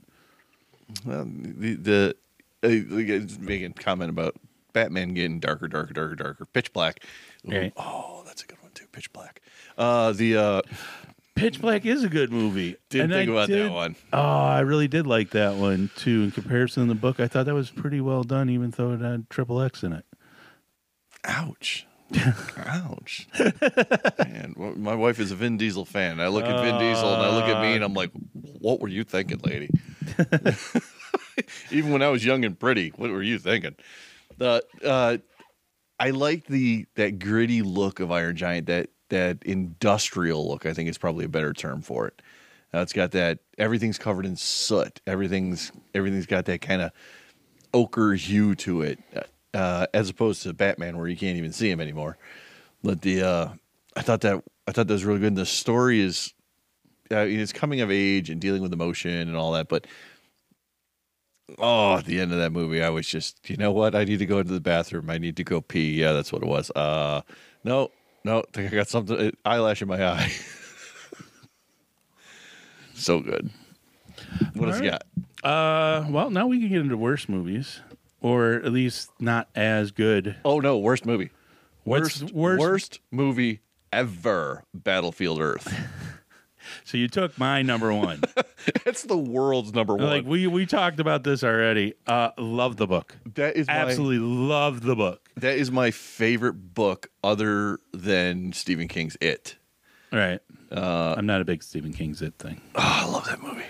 Well, the the uh, making a comment about Batman getting darker, darker, darker, darker, pitch black. Ooh, Right. Oh, that's a good one too. Pitch black. Uh, the uh, pitch black is a good movie didn't And think I about did- that one. Oh, I really did like that one too. In comparison to the book, I thought that was pretty well done, even though it had triple X in it. Ouch. Ouch. Man, my wife is a Vin Diesel fan. I look at Vin Diesel and I look at me and I'm like, what were you thinking, lady? Even when I was young and pretty, what were you thinking? The uh, I like the that gritty look of Iron Giant, that that industrial look. I think is probably a better term for it. Uh, it's got that everything's covered in soot. Everything's everything's got that kind of ochre hue to it, uh, as opposed to Batman, where you can't even see him anymore. But the uh, I thought that I thought that was really good. And the story is uh, it's coming of age and dealing with emotion and all that. But oh, at the end of that movie, I was just, you know what? I need to go into the bathroom. I need to go pee. Yeah, that's what it was. Uh, no, no, I think I got something uh, eyelash in my eye. so good. What else you got? Uh, well, now we can get into worse movies, or at least not as good. Oh no, worst movie. What's Worst, worst? worst movie ever. Battlefield Earth. So you took my number one. it's the world's number one. like we we talked about this already. Uh, love the book. that is my, Absolutely love the book. that is my favorite book other than Stephen King's It. Right. Uh, I'm not a big Stephen King's It thing. Oh, I love that movie.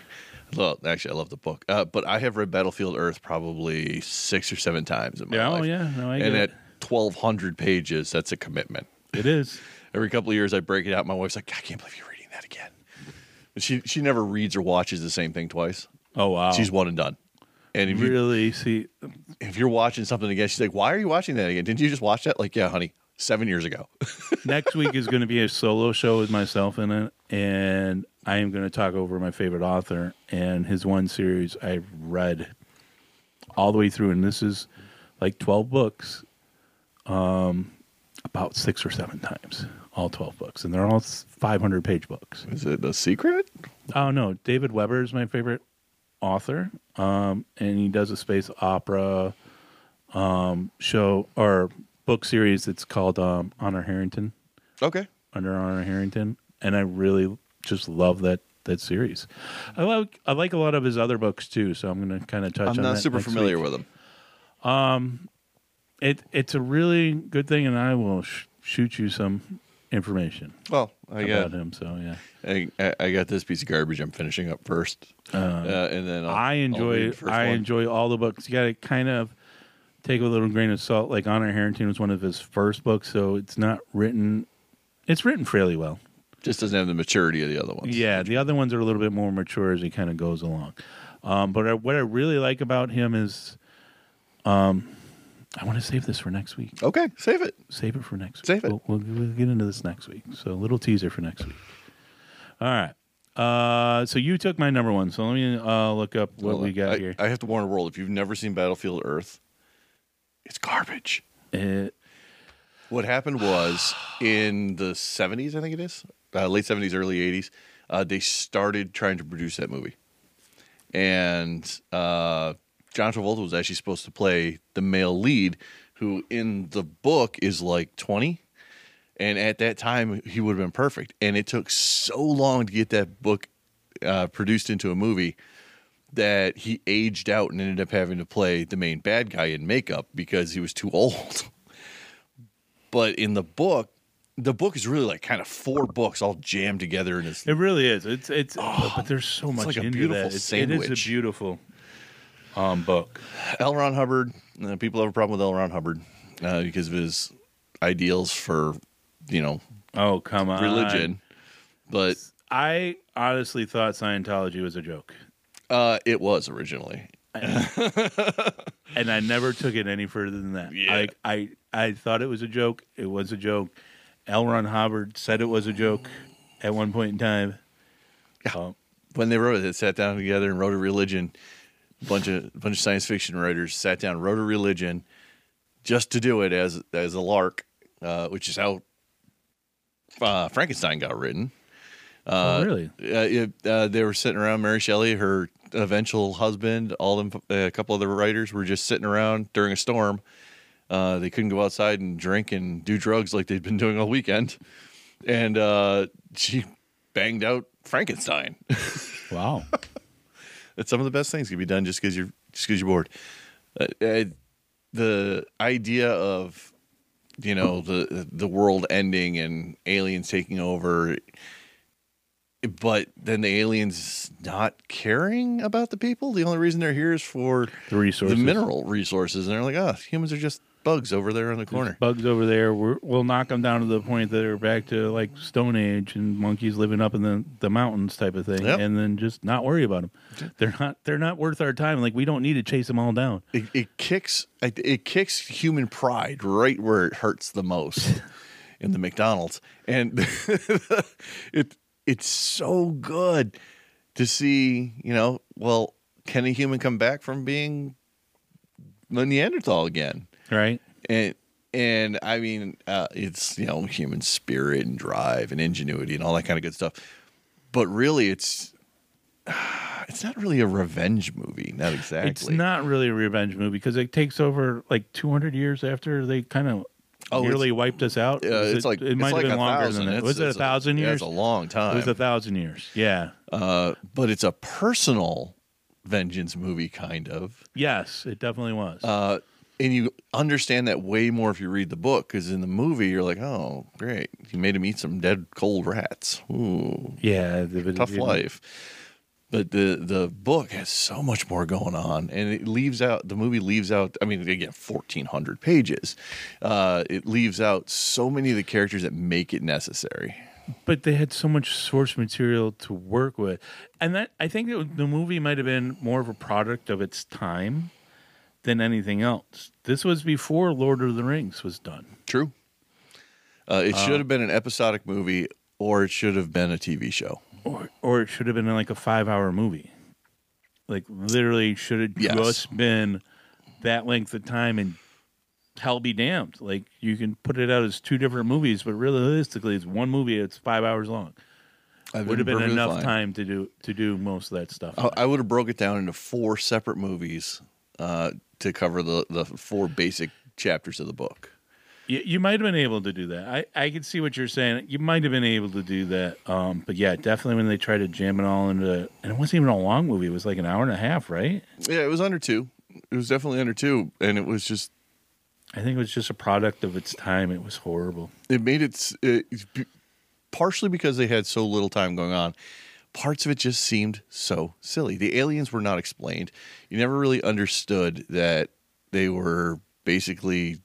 Well, actually, I love the book. Uh, but I have read Battlefield Earth probably six or seven times in my Yeah, oh yeah, no, I and at 1,200 pages, that's a commitment. It is. Every couple of years, I break it out. My wife's like, I can't believe you're reading that again. She, she never reads or watches the same thing twice. Oh wow. She's one and done. And if, you, really see, if you're watching something again, she's like, "Why are you watching that again? Didn't you just watch that?" Like, yeah, honey, seven years ago. next week is going to be a solo show with myself in it, and I am going to talk over my favorite author and his one series I've read all the way through, and this is like twelve books, um, about six or seven times, all twelve books, and they're all five hundred page books. Is it a secret? Oh no, David Weber is my favorite author, um, and he does a space opera um, show or book series that's called um, Honor Harrington. Okay. Under Honor Harrington, and I really just love that that series. I like I like a lot of his other books too, so I'm going to kind of touch. On that. I'm on not super familiar week. with them. Um, it it's a really good thing, and I will sh- shoot you some information Well, I about got him. So yeah. I, I- I got this piece of garbage. I'm finishing up first, uh, and then I'll, I enjoy the first I one. enjoy all the books. You got to kind of take a little grain of salt. Like Honor Harrington was one of his first books, so it's not written. It's written fairly well. Just doesn't have the maturity of the other ones. Yeah, the other ones are a little bit more mature as he kind of goes along. Um, but I, what I really like about him is, um, I want to save this for next week. Okay, save it. Save it for next week. Save it. We'll, we'll, we'll get into this next week. So a little teaser for next week. All right. Uh, so you took my number one. So let me uh, look up what Hold we got I, here. I have to warn the world: if you've never seen Battlefield Earth, it's garbage. Uh, What happened was in the 70s, I think it is, uh, late 70s, early 80s, uh, they started trying to produce that movie. And uh, John Travolta was actually supposed to play the male lead, who in the book is like 20. And at that time, he would have been perfect. And it took so long to get that book uh, produced into a movie that he aged out and ended up having to play the main bad guy in makeup because he was too old. but in the book, the book is really like kind of four books all jammed together in this. It really is. It's it's but there's so much like a into beautiful that. It's, it is a beautiful um book. L. Ron Hubbard. Uh, people have a problem with L. Ron Hubbard uh, because of his ideals for, you know, Oh come on, religion. But I honestly thought Scientology was a joke, uh, it was originally. and I never took it any further than that. Yeah. I I I thought it was a joke. It was a joke. L. Ron Hubbard said it was a joke at one point in time. Um, when they wrote it, they sat down together and wrote a religion. A bunch of bunch of science fiction writers sat down, wrote a religion, just to do it as as a lark, uh, which is how uh, Frankenstein got written. oh, really? Uh, it, uh, they were sitting around. Mary Shelley, her eventual husband, all them, uh, a couple of other writers were just sitting around during a storm. Uh, they couldn't go outside and drink and do drugs like they'd been doing all weekend, and uh, she banged out Frankenstein. Wow. That some of the best things can be done just because you're just because you're bored. Uh, uh, the idea of you know the the world ending and aliens taking over, but then the aliens not caring about the people. The only reason they're here is for The resources. the mineral resources, and they're like, oh, humans are just bugs over there in the corner. Bugs over there. We're, we'll knock them down to the point that they're back to like Stone Age and monkeys living up in the, the mountains type of thing, Yep. and then just not worry about them. They're not they're not worth our time. Like we don't need to chase them all down. it, it kicks it, it kicks human pride right where it hurts the most in the McDonald's, and it it's so good to see. You know, well, can a human come back from being a Neanderthal again? Right? And and I mean, uh, it's you know human spirit and drive and ingenuity and all that kind of good stuff. But really, it's it's not really a revenge movie. Not exactly. It's not really a revenge movie because it takes over like 200 years after they kind of Oh, nearly wiped us out. Uh, it's it, like it might like have been longer thousand. than that. It's- Was it a thousand yeah, years? it's a long time. It was a thousand years. Yeah. uh, but it's a personal vengeance movie, kind of. Yes, it definitely was. Uh, and you understand that way more if you read the book, because in the movie you're like, oh, great, he made him eat some dead cold rats. Ooh, yeah, the, tough you life. But the the book has so much more going on, and it leaves out the movie leaves out. I mean, again, fourteen hundred pages. Uh, it leaves out so many of the characters that make it necessary. but they had so much source material to work with, and that I think it, the movie might have been more of a product of its time than anything else. This was before Lord of the Rings was done. True. Uh, it should have been an episodic movie, or it should have been a TV show. or or it should have been like a five hour movie. Like literally should have Yes. just been that length of time and hell be damned. Like you can put it out as two different movies, but realistically it's one movie, it's five hours long. I've Would have been enough fine. time to do to do most of that stuff. I- I would have broke it down into four separate movies uh, to cover the, the four basic chapters of the book. You, you might have been able to do that. I, I can see what you're saying. You might have been able to do that. Um, but yeah, definitely when they tried to jam it all into, and it wasn't even a long movie. It was like an hour and a half, right? Yeah, it was under two. It was definitely under two, and it was just I think it was just a product of its time. It was horrible. it made it, it partially because they had so little time going on. Parts of it just seemed so silly. The aliens were not explained. You never really understood that they were basically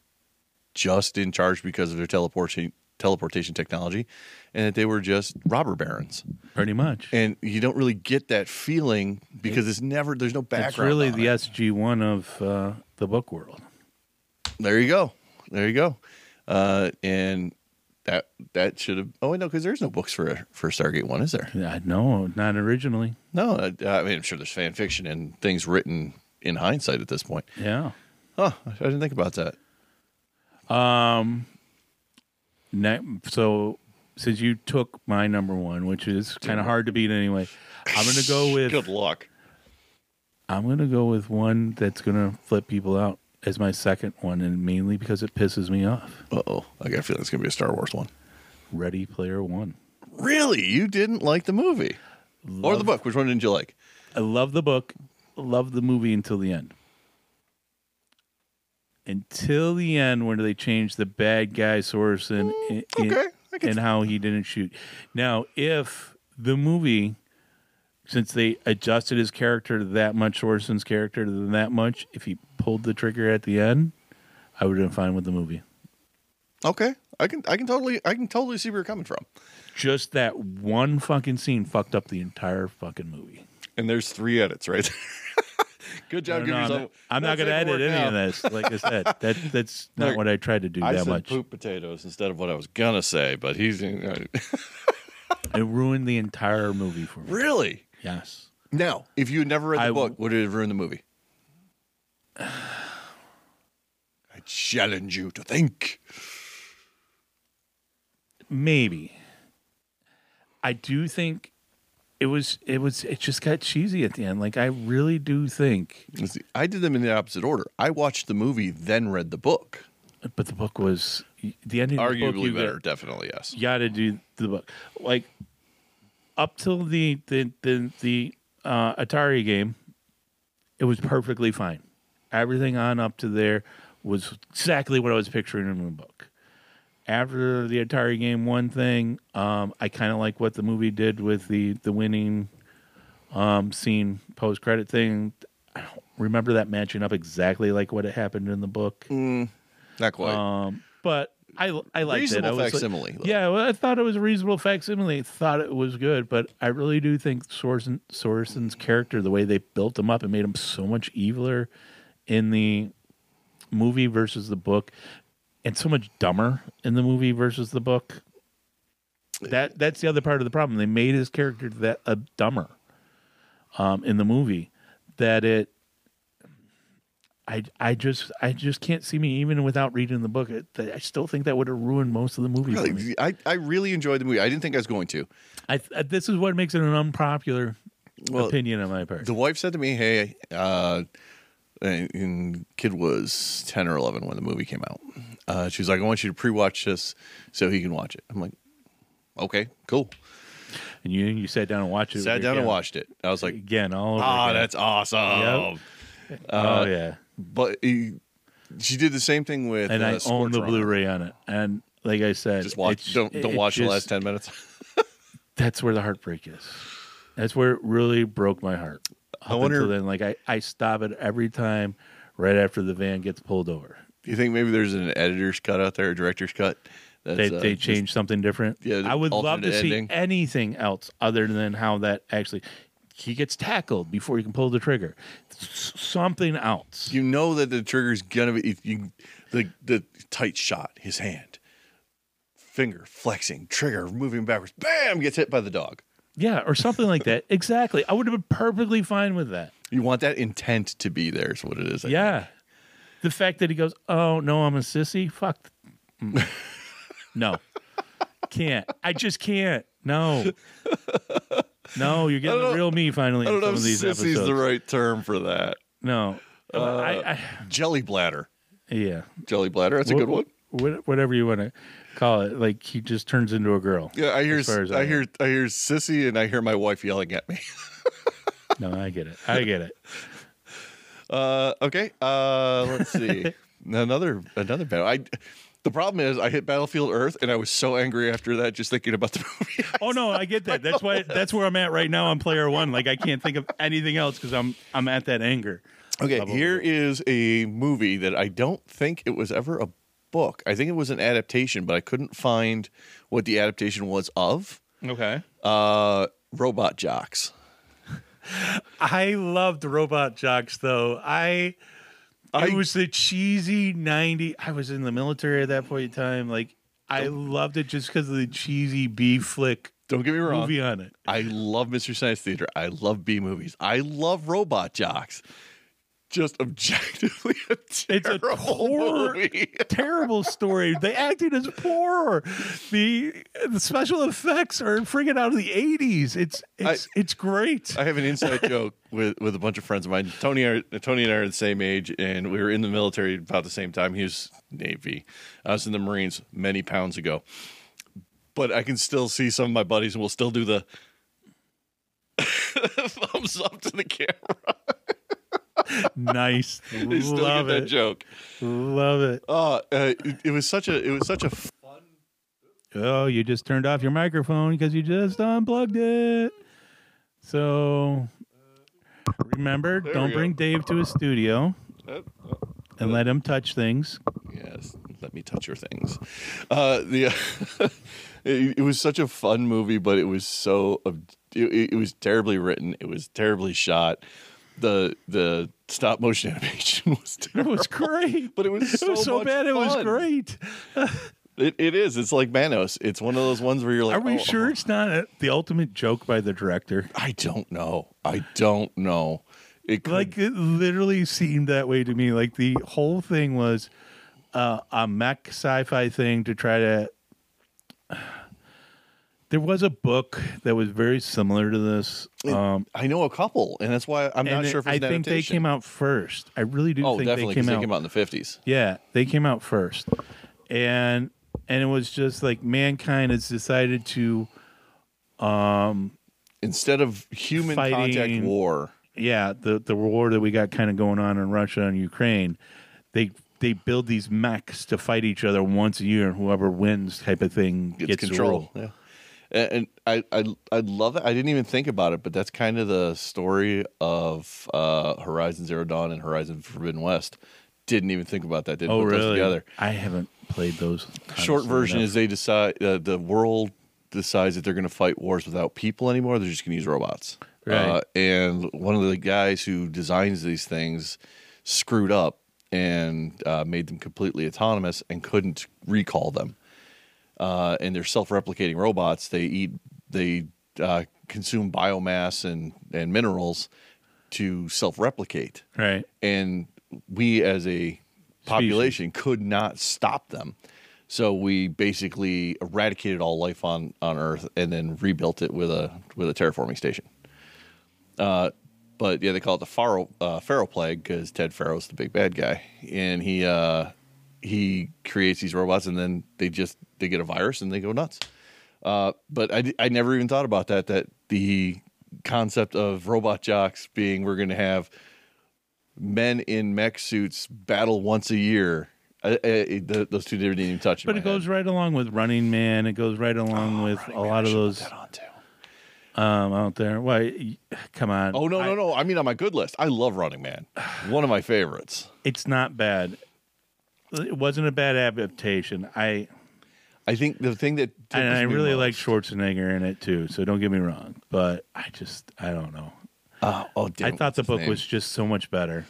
just in charge because of their teleportation teleportation technology, and that they were just robber barons. Pretty much. And you don't really get that feeling because it's never there's no background. It's really the it. SG one of uh, the book world. There you go. There you go. Uh, and that that should have. Oh no, because there's no books for for Stargate One, is there? Yeah, no, not originally. No, uh, I mean I'm sure there's fan fiction and things written in hindsight at this point. Yeah. Oh, I didn't think about that. Ne- so since you took my number one, which is kind of hard to beat anyway, I'm gonna go with Good luck. I'm gonna go with one that's gonna flip people out as my second one, and mainly because it pisses me off. Uh oh, I got a feeling it's gonna be a Star Wars one. Ready Player One. Really, you didn't like the movie or the book? Which one didn't you like? I love the book, love the movie until the end. Until the end, when they changed the bad guy source and in, okay, I can- and how he didn't shoot. Now, if the movie, since they adjusted his character that much, Sorson's character to that much, if he pulled the trigger at the end, I would have been fine with the movie. Okay, I can I can totally I can totally see where you're coming from. Just that one fucking scene fucked up the entire fucking movie. And there's three edits, right? Good job No, no, I'm, yourself. I'm not going to edit any now. of this. Like I said, that that's not Look, what I tried to do I that said much. poop potatoes instead of what I was gonna say, but he's It ruined the entire movie for me. really Yes. now. If you had never read the I book, w- would it have ruined the movie? I challenge you to think. Maybe. I do think it was it was it just got cheesy at the end. Like I really do think see, I did them in the opposite order. I watched the movie, then read the book. but the book was the ending of the book Arguably better, got- definitely yes. you got to do the book. Like up till the the the, the uh, Atari game, it was perfectly fine. Everything on up to there was exactly what I was picturing in the book. After the Atari game, one thing um, I kind of like what the movie did with the the winning um, scene post credit thing. I don't remember that matching up exactly like what it happened in the book. Mm, Not quite. Um, but I I liked it. I Reasonable was like- facsimile. though. yeah, well, I thought it was a reasonable facsimile. Thought it was good, but I really do think Sorsen, Sorsen's character, the way they built him up, and made him so much eviler in the movie versus the book, and so much dumber in the movie versus the book. That that's the other part of the problem. They made his character that uh, dumber um, in the movie that it. I, I just I just can't see me even without reading the book. It, I still think that would have ruined most of the movie. Really, I, I really enjoyed the movie. I didn't think I was going to. I, I this is what makes it an unpopular Well, opinion on my part. The wife said to me, "Hey, uh, and, kid was ten or eleven when the movie came out. Uh, she was like, I want you to pre-watch this so he can watch it." I'm like, "Okay, cool." and you you sat down and watched it. Sat down your and watched it. I was like, again. All over "Ah, again. that's awesome." Yep. oh yeah. But he, she did the same thing with And uh, I own the Blu-ray on it. And like I said, Just watch. don't don't watch the last ten minutes. That's where the heartbreak is. That's where it really broke my heart. I wonder- until then, like I, I stop it every time, right after the van gets pulled over. Do you think maybe there's an editor's cut out there, a director's cut That's, They uh, they just- changed something different. Yeah, I would love to see ending. anything else other than how that actually he gets tackled before you can pull the trigger. Something else. You know that the trigger's gonna be you, the the tight shot. His hand, finger flexing, trigger moving backwards. Bam! Gets hit by the dog. Yeah, or something like that. Exactly. I would have been perfectly fine with that. You want that intent to be there. Is what it is. I Yeah. The fact that he goes, "Oh no, I'm a sissy." Fuck. Mm. no, can't. I just can't. No. No, you're getting the real me finally I in don't know some if of these sissy's episodes. the right term for that. No, I, I, Jelly bladder. yeah, Jelly bladder. That's a good one. wha- Whatever you want to call it, like he just turns into a girl. Yeah, I hear. as far as I I hear. I hear sissy, and I hear my wife yelling at me. No, I get it. I get it. Uh, okay. Uh, let's see. another another battle. I. The problem is, I hit Battlefield Earth, and I was so angry after that, just thinking about the movie. Oh no, I get that. That's why. That's where I'm at right now on player one. Like I can't think of anything else because I'm I'm at that anger. Okay, level. here is a movie that I don't think it was ever a book. I think it was an adaptation, but I couldn't find what the adaptation was of. Okay. Uh, Robot Jox. I loved Robot Jox though. I, I- it was the cheesy '90. I was in the military at that point in time. Like I loved it just because of the cheesy B flick Don't get me wrong. movie on it. I love Mystery Science Theater. I love B movies. I love Robot Jox. Just objectively, a It's a terrible horror, movie. terrible story. The acting is poor. The the special effects are friggin' out of the '80s. It's it's it's great. I have an inside joke with, with a bunch of friends of mine. Tony, are, Tony and I are the same age, and we were in the military about the same time. He was Navy. I was in the Marines many pounds ago. But I can still see some of my buddies, and we'll still do the thumbs up to the camera. Nice. They still Love get that it. joke. Love it. Oh, uh, it, it was such a it was such a fun. Oh, you just turned off your microphone because you just unplugged it. So remember, There don't go. bring Dave to his studio and let him touch things. Yes, let me touch your things. Uh, the it, it was such a fun movie, but it was so ob- it, it was terribly written. It was terribly shot. The the stop motion animation was It was great. But it was it was so so bad. It was great. It, it is. It's like Manos. It's one of those ones where you're like, Are we oh, sure oh. it's not a, the ultimate joke by the director? I don't know. I don't know. It could, Like it literally seemed that way to me. Like the whole thing was uh, a mech sci-fi thing to try to. There was a book that was very similar to this. Um, I know a couple, and that's why I'm not and sure if it's I an think they adaptation. came out first. I really do Oh, think definitely they came they out. came out in the fifties. Yeah, they came out first, and and it was just like mankind has decided to, Instead of human contact war, yeah, the the war that we got kind of going on in Russia and Ukraine, they they build these mechs to fight each other once a year, and whoever wins, type of thing, gets, to control. rule. Yeah. And, I, I I love it. I didn't even think about it, but that's kind of the story of uh, Horizon Zero Dawn and Horizon Forbidden West. Didn't even think about that. Didn't Oh, put those really? together. I haven't played those. Short version enough. is they decide uh, the world decides that they're going to fight wars without people anymore. They're just going to use robots. Right. Uh, and one of the guys who designs these things screwed up and uh, made them completely autonomous and couldn't recall them. Uh, and they're self-replicating robots. They eat, they uh, consume biomass and and minerals to self-replicate right. and we as a population could not stop them. So we basically eradicated all life on, on Earth and then rebuilt it with a with a terraforming station. Uh, but yeah, they call it the Faro, uh, Faro plague because Ted Faro's the big bad guy, and he uh, he creates these robots, and then they just they get a virus and they go nuts. Uh, but I, I never even thought about that. That the concept of Robot Jox being we're going to have men in mech suits battle once a year. Uh, uh, the, those two didn't even touch. But it goes head. right along with Running Man. It goes right along with Running a Man, lot I of those that on too. um, out there. Why? Come on. Oh no I- no no! I mean on my good list. I love Running Man. One of my favorites. It's not bad. It wasn't a bad adaptation. I I think the thing that and I really like Schwarzenegger in it too. So don't get me wrong, but I just I don't know. Uh, oh, damn, I thought the book name? was just so much better.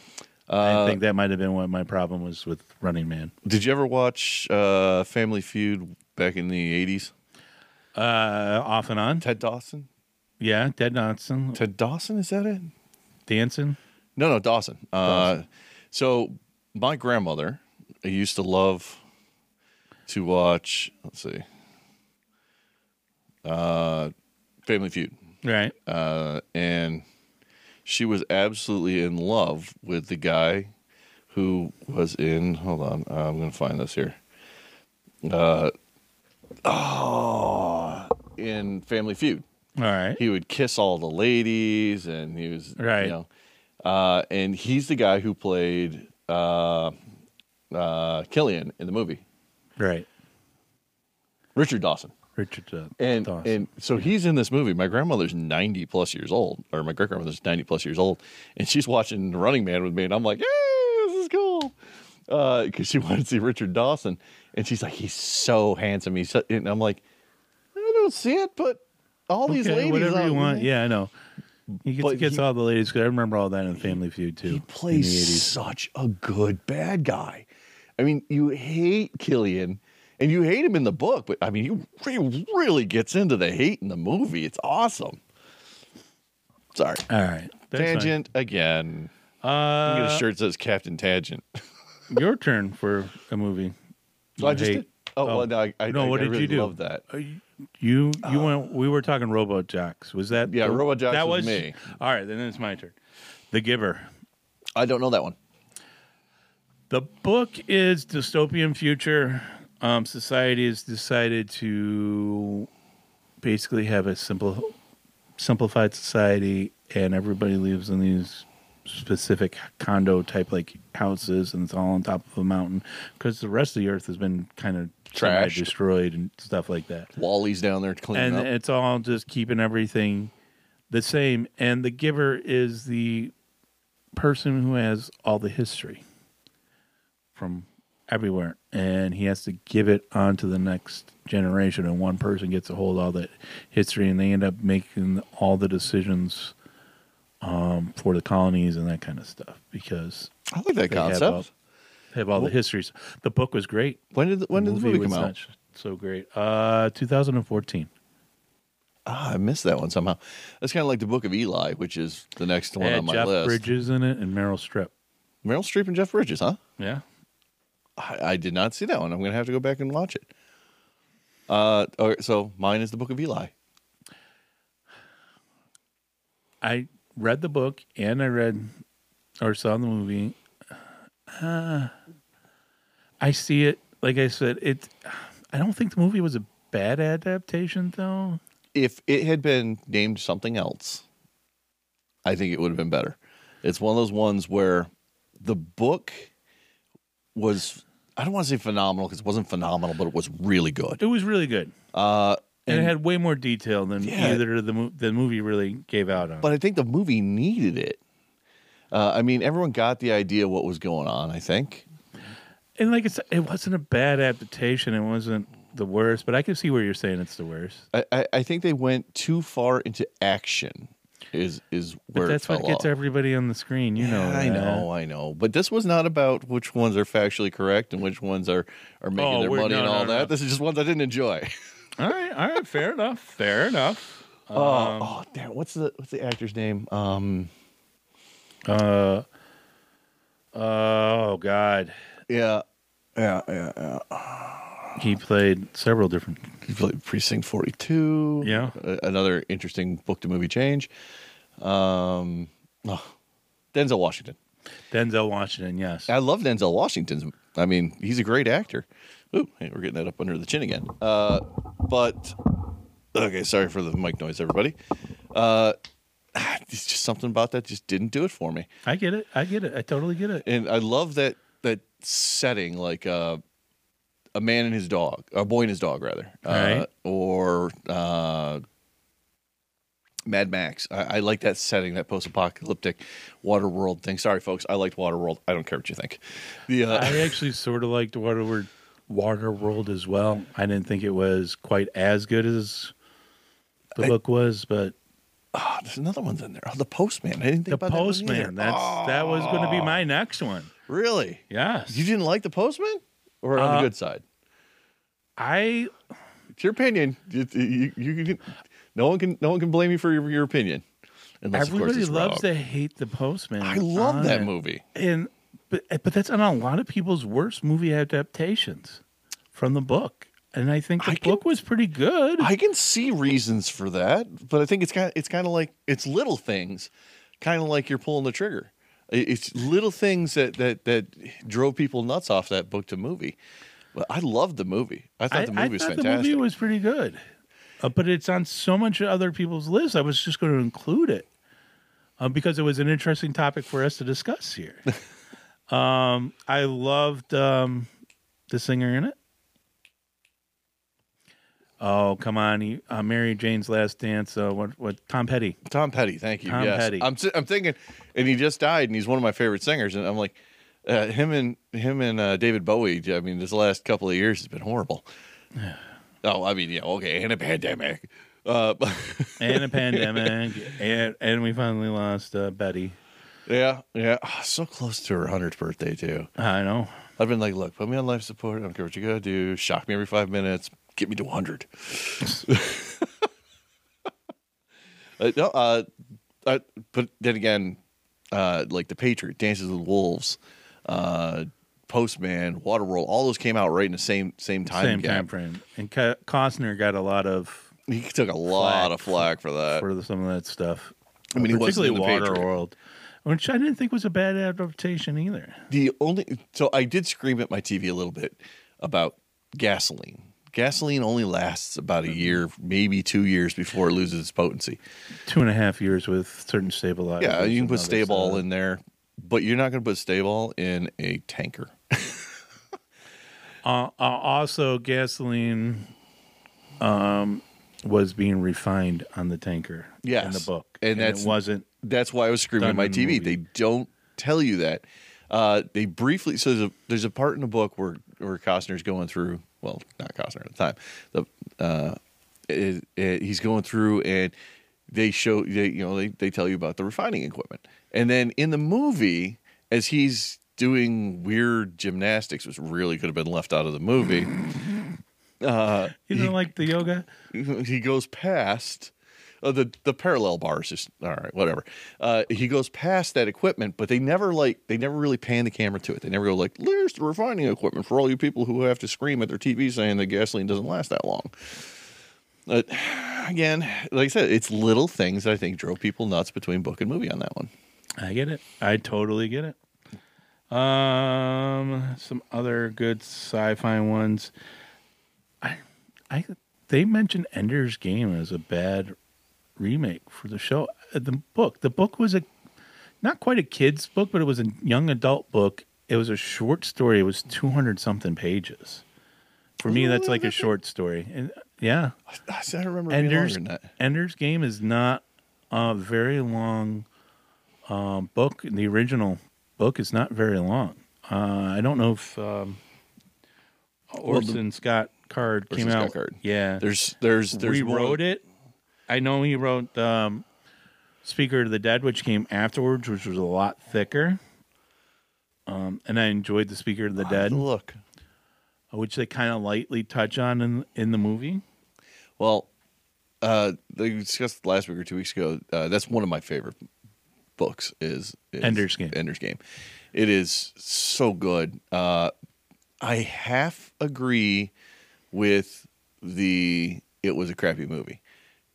Uh, I think that might have been what my problem was with Running Man. Did you ever watch uh, Family Feud back in the eighties? Uh, off and on. Ted Dawson. Yeah, Ted Dawson Ted Dawson is that it? dancing. No, no, Dawson. Uh, so my grandmother used to love to watch. Let's see, uh, Family Feud, Right. uh, and she was absolutely in love with the guy who was in. Hold on, uh, I'm going to find this here. Uh, oh, in Family Feud All right. he would kiss all the ladies and he was Right. you know uh, and he's the guy who played uh, uh, Killian in the movie right. Richard Dawson Richard uh, and Dawson. and so he's in this movie my grandmother's 90 plus years old or my great grandmother's 90 plus years old and she's watching Running Man with me and I'm like hey this is cool because she wanted to see Richard Dawson and she's like he's so handsome he's so, and I'm like I don't see it but all these ladies whatever you want. Yeah, I know. He gets, gets he- all the ladies. Cause I remember all that in Family Feud too. He plays the 80s. such a good bad guy. I mean, you hate Killian, and you hate him in the book, but I mean, he re- really gets into the hate in the movie. It's awesome. Sorry, All right. Tangent again. fine. I get a Uh, shirt that says Captain Tangent. your turn for a movie. So I just did. Oh, well, no, I, I, No, I, what I did really you do? Love that. Uh, You you went. We were talking Robo Jox. Was that? Yeah, the- Robo Jox That was was me. All right, then it's my turn. The Giver. I don't know that one. The book is dystopian future. Um, society has decided to basically have a simple, simplified society, and everybody lives in these specific condo type like houses, and it's all on top of a mountain because the rest of the earth has been kind of Trashed. destroyed and stuff like that. Wally's down there cleaning and up. it's all just keeping everything the same. And the giver is the person who has all the history from everywhere, and he has to give it on to the next generation. And one person gets a hold of all that history, and they end up making all the decisions um, for the colonies and that kind of stuff because I like that they have concept. all, they have all the histories. The book was great. when did the, when did the movie come out? So great. Uh, 2014. Ah, I missed that one somehow. That's kind of like the Book of Eli, which is the next one Had on my Jeff list. Jeff Bridges in it and Meryl Streep. Meryl Streep and Jeff Bridges, huh? Yeah. I, I did not see that one. I'm going to have to go back and watch it. Uh, so mine is the Book of Eli. I read the book and I read or saw the movie. Uh, I see it. Like I said, it. I don't think the movie was a bad adaptation, though. If it had been named something else, I think it would have been better. It's one of those ones where the book was, I don't want to say phenomenal because it wasn't phenomenal, but it was really good. It was really good, Uh, and, and, it had way more detail than Yeah. either of the mo- the movie really gave out on. but I think the movie needed it. Uh, I mean, everyone got the idea what was going on, I think. and like I said, it wasn't a bad adaptation. It wasn't the worst, but I can see where you're saying it's the worst. I, I, I think they went too far into action. Is is But where that's it fell what gets off. everybody on the screen. You know, Yeah, I know, I know. But this was not about which ones are factually correct and which ones are are making Oh, their money no, and all no, that. no. This is just ones I didn't enjoy. All right, all right, fair enough, fair enough. oh, oh, damn! What's the what's the actor's name? Um, Uh, oh God, yeah, yeah, yeah, yeah. He played several different. He played Precinct Forty Two. Yeah. another interesting book to movie change. Um, oh, Denzel Washington. Denzel Washington, yes. I love Denzel Washington's. I mean, he's a great actor. Ooh, hey, we're getting that up under the chin again. Uh, but okay, sorry for the mic noise, everybody. Uh, it's just something about that just didn't do it for me. I get it. I get it. I totally get it. And I love that that setting, like uh, a man and his dog, a boy and his dog, rather, uh, or uh, Mad Max. I, I like that setting, that post-apocalyptic Waterworld thing. Sorry, folks, I liked Waterworld. I don't care what you think. The uh, I actually sort of liked Waterworld Waterworld as well. I didn't think it was quite as good as the I- book was, but Oh, there's another one's in there. Oh, the Postman. I didn't think the about that Postman. either. That's that was going to be my next one. Really? Yes, You didn't like the Postman, or on Uh, the good side? I It's your opinion. You, you, you can, no one can no one can blame you for your, your opinion. Unless, of course, everybody loves wrong. to hate the Postman. I love that it. movie. and but but that's on a lot of people's worst movie adaptations from the book. And I think the I can- book was pretty good. I can see reasons for that, but I think it's kind of, it's kind of like it's little things, kind of like you're pulling the trigger. It's little things that that that drove people nuts off that book to movie. But I loved the movie. I thought I, the movie I was fantastic. the movie was pretty good, uh, but it's on so much other people's lists. I was just going to include it uh, because it was an interesting topic for us to discuss here. um, I loved um, the singer in it. Oh come on, he, uh, Mary Jane's Last Dance. Uh, what? What? Tom Petty. Tom Petty, thank you. Tom yes, Petty. I'm I'm thinking, and he just died, and he's one of my favorite singers, and I'm like, uh, him and him and uh, David Bowie. I mean, this last couple of years has been horrible. oh, I mean, yeah, okay, and a pandemic. Uh, and a pandemic, and and we finally lost uh, Betty. yeah, yeah, Oh, so close to her hundredth birthday too. I know. I've been like, look, put me on life support. I don't care what you gotta do. Shock me every five minutes. Get me to 100. uh, no, uh, uh, but then again, uh, like the Patriot, Dances with Wolves, uh, Postman, Waterworld, all those came out right in the same same time Same gap. time frame. And Costner got a lot of He took a lot of flack for that. for the, some of that stuff. I mean, he wasn't particularly. Waterworld, which I didn't think was a bad adaptation either. The only so I did scream at my TV a little bit about gasoline. Gasoline only lasts about a year, maybe two years before it loses its potency. Two and a half years with certain stabilizers. Yeah, you can put other Sta-Bil stuff. in there, but you're not going to put Sta-Bil in a tanker. Uh, uh, also, gasoline um, was being refined on the tanker in Yes. the book, And and, that's- it wasn't. That's why I was screaming at my in the TV. They don't tell you that. Uh, they briefly so there's a, there's a part in the book where where Costner's going through. Well, not Costner at the time. The uh, it, it- he's going through and they show they you know they they tell you about the refining equipment, and then in the movie as he's doing weird gymnastics, which really could have been left out of the movie. Uh, You know, like the yoga. he goes past uh, the the parallel bars just all right whatever uh, he goes past that equipment but they never like they never really pan the camera to it they never go like there's the refining equipment for all you people who have to scream at their tv saying that gasoline doesn't last that long but again like i said it's little things that i think drove people nuts between book and movie on that one I get it. I totally get it. Um, some other good sci-fi ones. I, I, they mentioned Ender's Game as a bad remake for the show. Uh, The book, the book was a not quite a kid's book, but it was a young adult book. It was a short story. It was two hundred something pages. For me, that's like a short story. And yeah, i, I remember it being longer Ender's than that Ender's Game is not a very long um, book. The original book is not very long. Uh, I don't know if um, Well, the- Orson Scott Card came Scott out. Card. Yeah, there's there's there's rewrote it. I know he wrote um, Speaker of the Dead, which came afterwards, which was a lot thicker. Um, and I enjoyed the Speaker of the Dead, look which they kind of lightly touch on in in the movie. Well, uh, they discussed last week or two weeks ago. Uh, that's one of my favorite books. Is, is Ender's Game. Ender's Game. It is so good. Uh, I half agree with the. It was a crappy movie.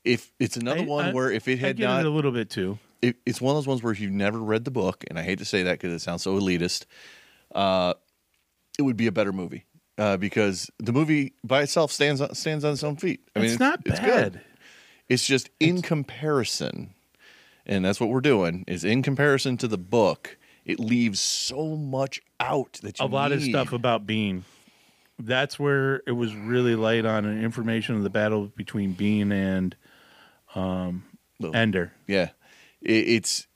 If it's another I- one I- where if it had not, it a little bit too. it, it's one of those ones where if you've never read the book, and I hate to say that because it sounds so elitist, uh, it would be a better movie uh, because the movie by itself stands on, stands on its own feet. I mean, it's, not it's bad. good. It's just in comparison, and that's what we're doing. Is in comparison to the book, it leaves so much out that you a lot of stuff about Bean. That's where it was really light on information of the battle between Bean and um, Well, Ender. Yeah, it, it's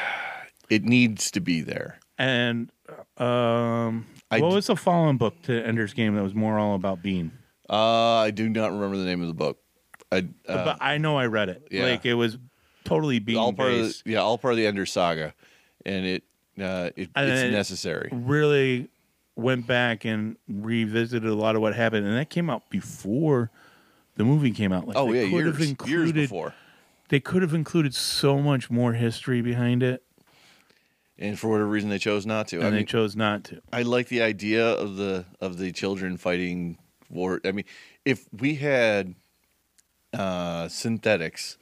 it needs to be there. And um, I what d- was the following book to Ender's Game that was more all about Bean? Uh, I do not remember the name of the book. I uh, but I know I read it. yeah. Like it was totally Bean all part of the, based. yeah, all part of the Ender saga, and it uh, it And it's it- necessary. Really went back and revisited a lot of what happened, and that came out before the movie came out. Like Oh yeah, years have years before. they could have included so much more history behind it, And for whatever reason, they chose not to. and I they mean, chose not to. I like the idea of the of the children fighting war. I mean, if we had uh, synthetics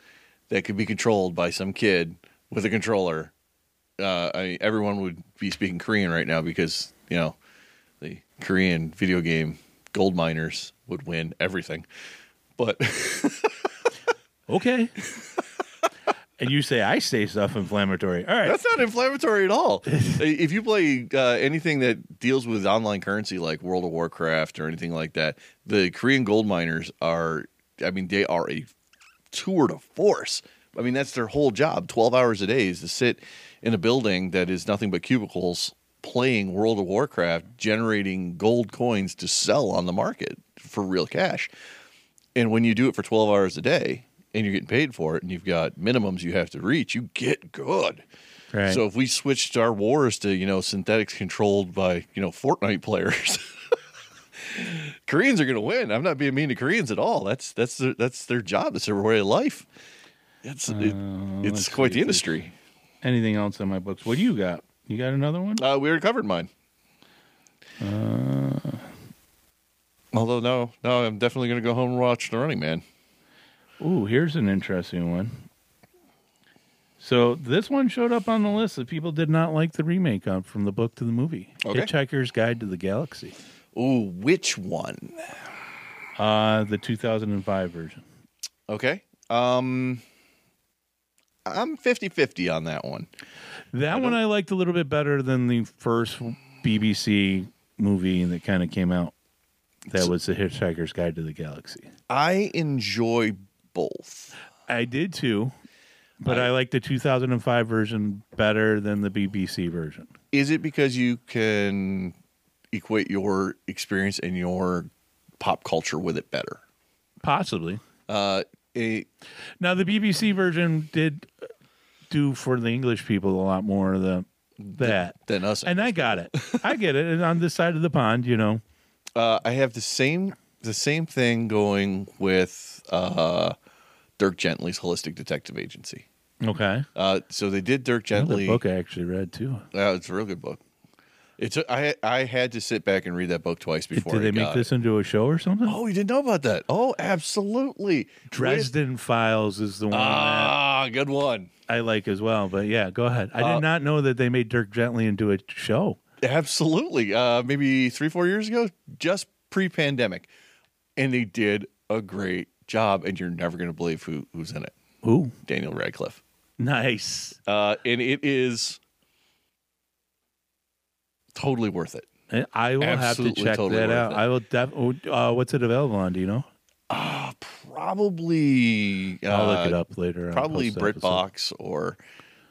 that could be controlled by some kid with a controller, uh, I mean, everyone would be speaking Korean right now because you know the Korean video game gold miners would win everything. But Okay. and you say I say stuff inflammatory. All right. That's not inflammatory at all. if you play uh, anything that deals with online currency like World of Warcraft or anything like that, the Korean gold miners are, I mean, they are a tour de force. I mean, that's their whole job 12 hours a day is to sit in a building that is nothing but cubicles playing World of Warcraft, generating gold coins to sell on the market for real cash. And when you do it for 12 hours a day and you're getting paid for it and you've got minimums you have to reach, you get good. Right. So if we switched our wars to, you know, synthetics controlled by, you know, Fortnite players, Koreans are going to win. I'm not being mean to Koreans at all. That's that's their, that's their job. That's their way of life. It's it, Uh, it's quite the industry. Anything else in my books? What do you got? You got another one? Uh, we already covered mine. Uh, Although no, no, I'm definitely going to go home and watch The Running Man. Ooh, here's an interesting one. So this one showed up on the list that people did not like the remake of from the book to the movie. Okay. Hitchhiker's Guide to the Galaxy. Ooh, which one? Uh, the 2005 version. Okay. Um, I'm 50-50 on that one. That one I liked a little bit better than the first BBC movie that kind of came out. That was the Hitchhiker's Guide to the Galaxy. I enjoy both. I did too, but I- I, like the 2005 version better than the BBC version. Is it because you can equate your experience and your pop culture with it better? Possibly. Uh, it, Now the BBC version did do for the English people a lot more of the that, than us. and I got it. I get it. And on this side of the pond, you know, uh, I have the same the same thing going with uh, Dirk Gently's Holistic Detective Agency. okay. Uh, so they did Dirk Another Gently. book I actually read too. Uh, it's a real good book. It's a, I I had to sit back and read that book twice before. did they make this it. into a show or something? Oh, you didn't know about that? Oh, absolutely. Dresden Files is the one that Ah, good one. I like as well. But yeah, go ahead. I Uh, did not know that they made Dirk Gently into a show. Absolutely. Uh, maybe three, four years ago, just pre-pandemic, and they did a great job. And you're never going to believe who who's in it. Ooh, Daniel Radcliffe. nice. Uh, and it is totally worth it. I- I will Absolutely have to check totally that out. it. I will. Def- oh, uh, what's it available on? Do you know? Uh, probably. Uh, I'll look it up later. Probably. BritBox or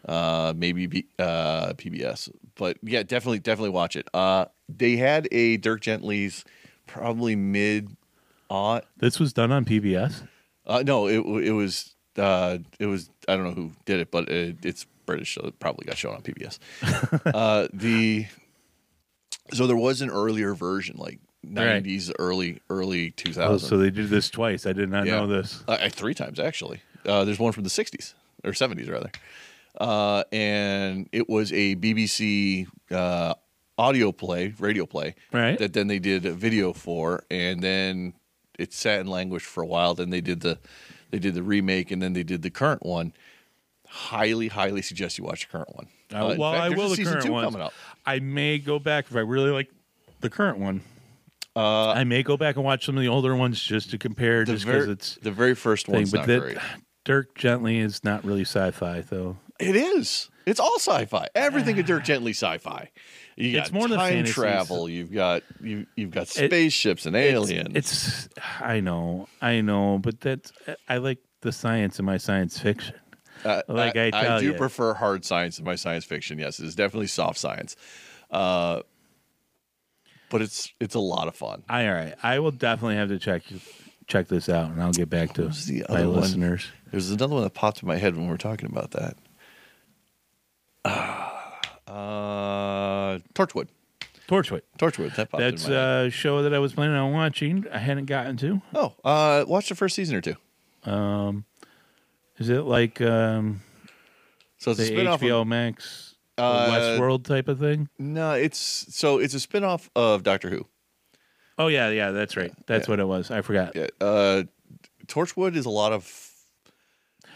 uh, maybe B, uh, PBS. But yeah, definitely, definitely watch it. Uh, they had a Dirk Gently's probably mid aught. This was done on PBS. Uh, no, it it was uh, it was I don't know who did it, but it, it's British, so it probably got shown on PBS. uh, the so there was an earlier version, like Right. nineties, early early two Oh, thousand. so they did this twice. I did not Yeah. know this. Uh, uh, three times actually. Uh, there's one from the '60s or '70s rather, uh, and it was a BBC uh, audio play, radio play, Right. that then they did a video for, and then it sat in language for a while. Then they did the they did the remake, and then they did the current one. Highly, highly suggest you watch the current one. Uh, Uh, well, fact, I will the season current one. coming up. I may go back if I really like the current one. Uh, I may go back and watch some of the older ones just to compare, just because it's the very first one's But not that great. Dirk Gently is not really sci-fi, though. It is. It's all sci-fi. Everything in Dirk Gently sci-fi. You got It's more time travel. You've got you you've got It- spaceships and aliens. It's, I know, I know, but that's I like the science in my science fiction. Uh, Like I tell do you. prefer hard science in my science fiction. Yes, it is definitely soft science, uh, but it's it's a lot of fun. I, all right. I will definitely have to check check this out, and I'll get back to the my one? listeners. There's another one that popped in my head when we were talking about that. Uh, Torchwood. Torchwood. Torchwood. That popped That's in my head. a show that I was planning on watching. I hadn't gotten to. Oh, uh, watch the first season or two. Um, is it like um, So it's the a spin-off HBO of, Max Uh, Westworld type of thing? No, it's so it's a spin-off of Doctor Who. Oh yeah, yeah, that's right. That's what it was. I forgot. Yeah, uh, Torchwood is a lot of.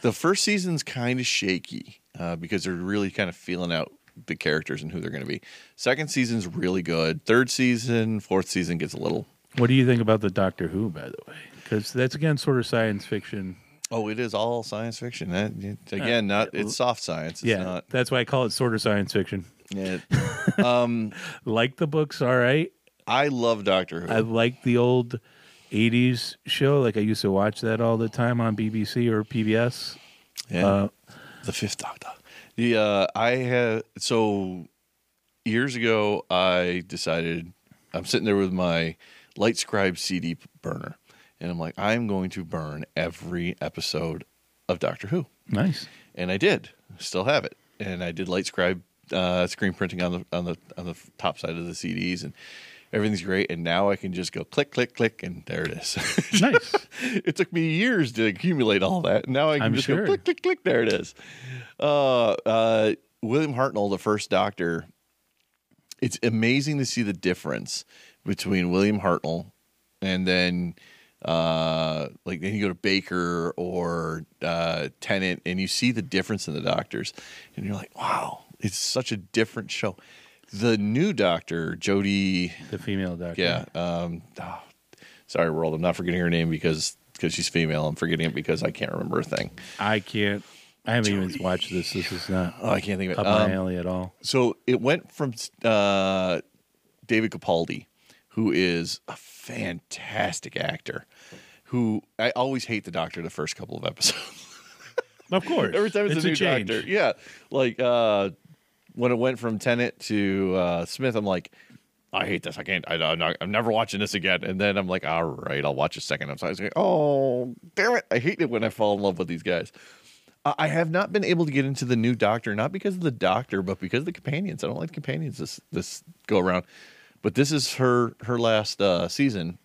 The first season's kind of shaky uh, because they're really kind of feeling out the characters and who they're going to be. Second season's really good. Third season, fourth season gets a little. What do you think about the Doctor Who, by the way? Because that's again sort of science fiction. Oh, it is all science fiction. That, again, not it's soft science. It's yeah, not. that's why I call it sort of science fiction. Yeah. um, Like the books, all right. I love Doctor Who. I like the old '80s show. Like I used to watch that all the time on BBC or PBS. yeah. Uh, The Fifth Doctor. The uh, I had so years ago. I decided I'm sitting there with my LightScribe CD burner, and I'm like, I'm going to burn every episode of Doctor Who, nice. and I did. Still have it, and I did LightScribe uh, screen printing on the on the on the top side of the CDs, and everything's great. And now I can just go click, click, click, and there it is. Nice. it took me years to accumulate all that. and Now I can I'm just sure. go click, click, click. There it is. Uh, uh, William Hartnell, the first Doctor. It's amazing to see the difference between William Hartnell and then, uh, like then you go to Baker or uh, Tennant, and you see the difference in the doctors, and you're like, wow, it's such a different show. The new Doctor, Jodie The female Doctor. yeah. Um, oh, sorry, world. I'm not forgetting her name because because she's female. I'm forgetting it because I can't remember a thing. I can't. I haven't even watched this. This is not Oh, I can't think of up it. my Um, alley at all. so it went from uh, David Capaldi, who is a fantastic actor. Who I always hate the Doctor the first couple of episodes. Of course. Every time it's, a new change. Doctor, yeah. Like uh, when it went from Tennant to uh, Smith, I'm like. I hate this. I can't. I, I'm, not, I'm never watching this again. And then I'm like, all right, I'll watch a second. I'm sorry. Oh, damn it! I hate it when I fall in love with these guys. I I have not been able to get into the new Doctor, not because of the Doctor, but because of the companions. I don't like the companions this this go around. But this is her her last uh, season.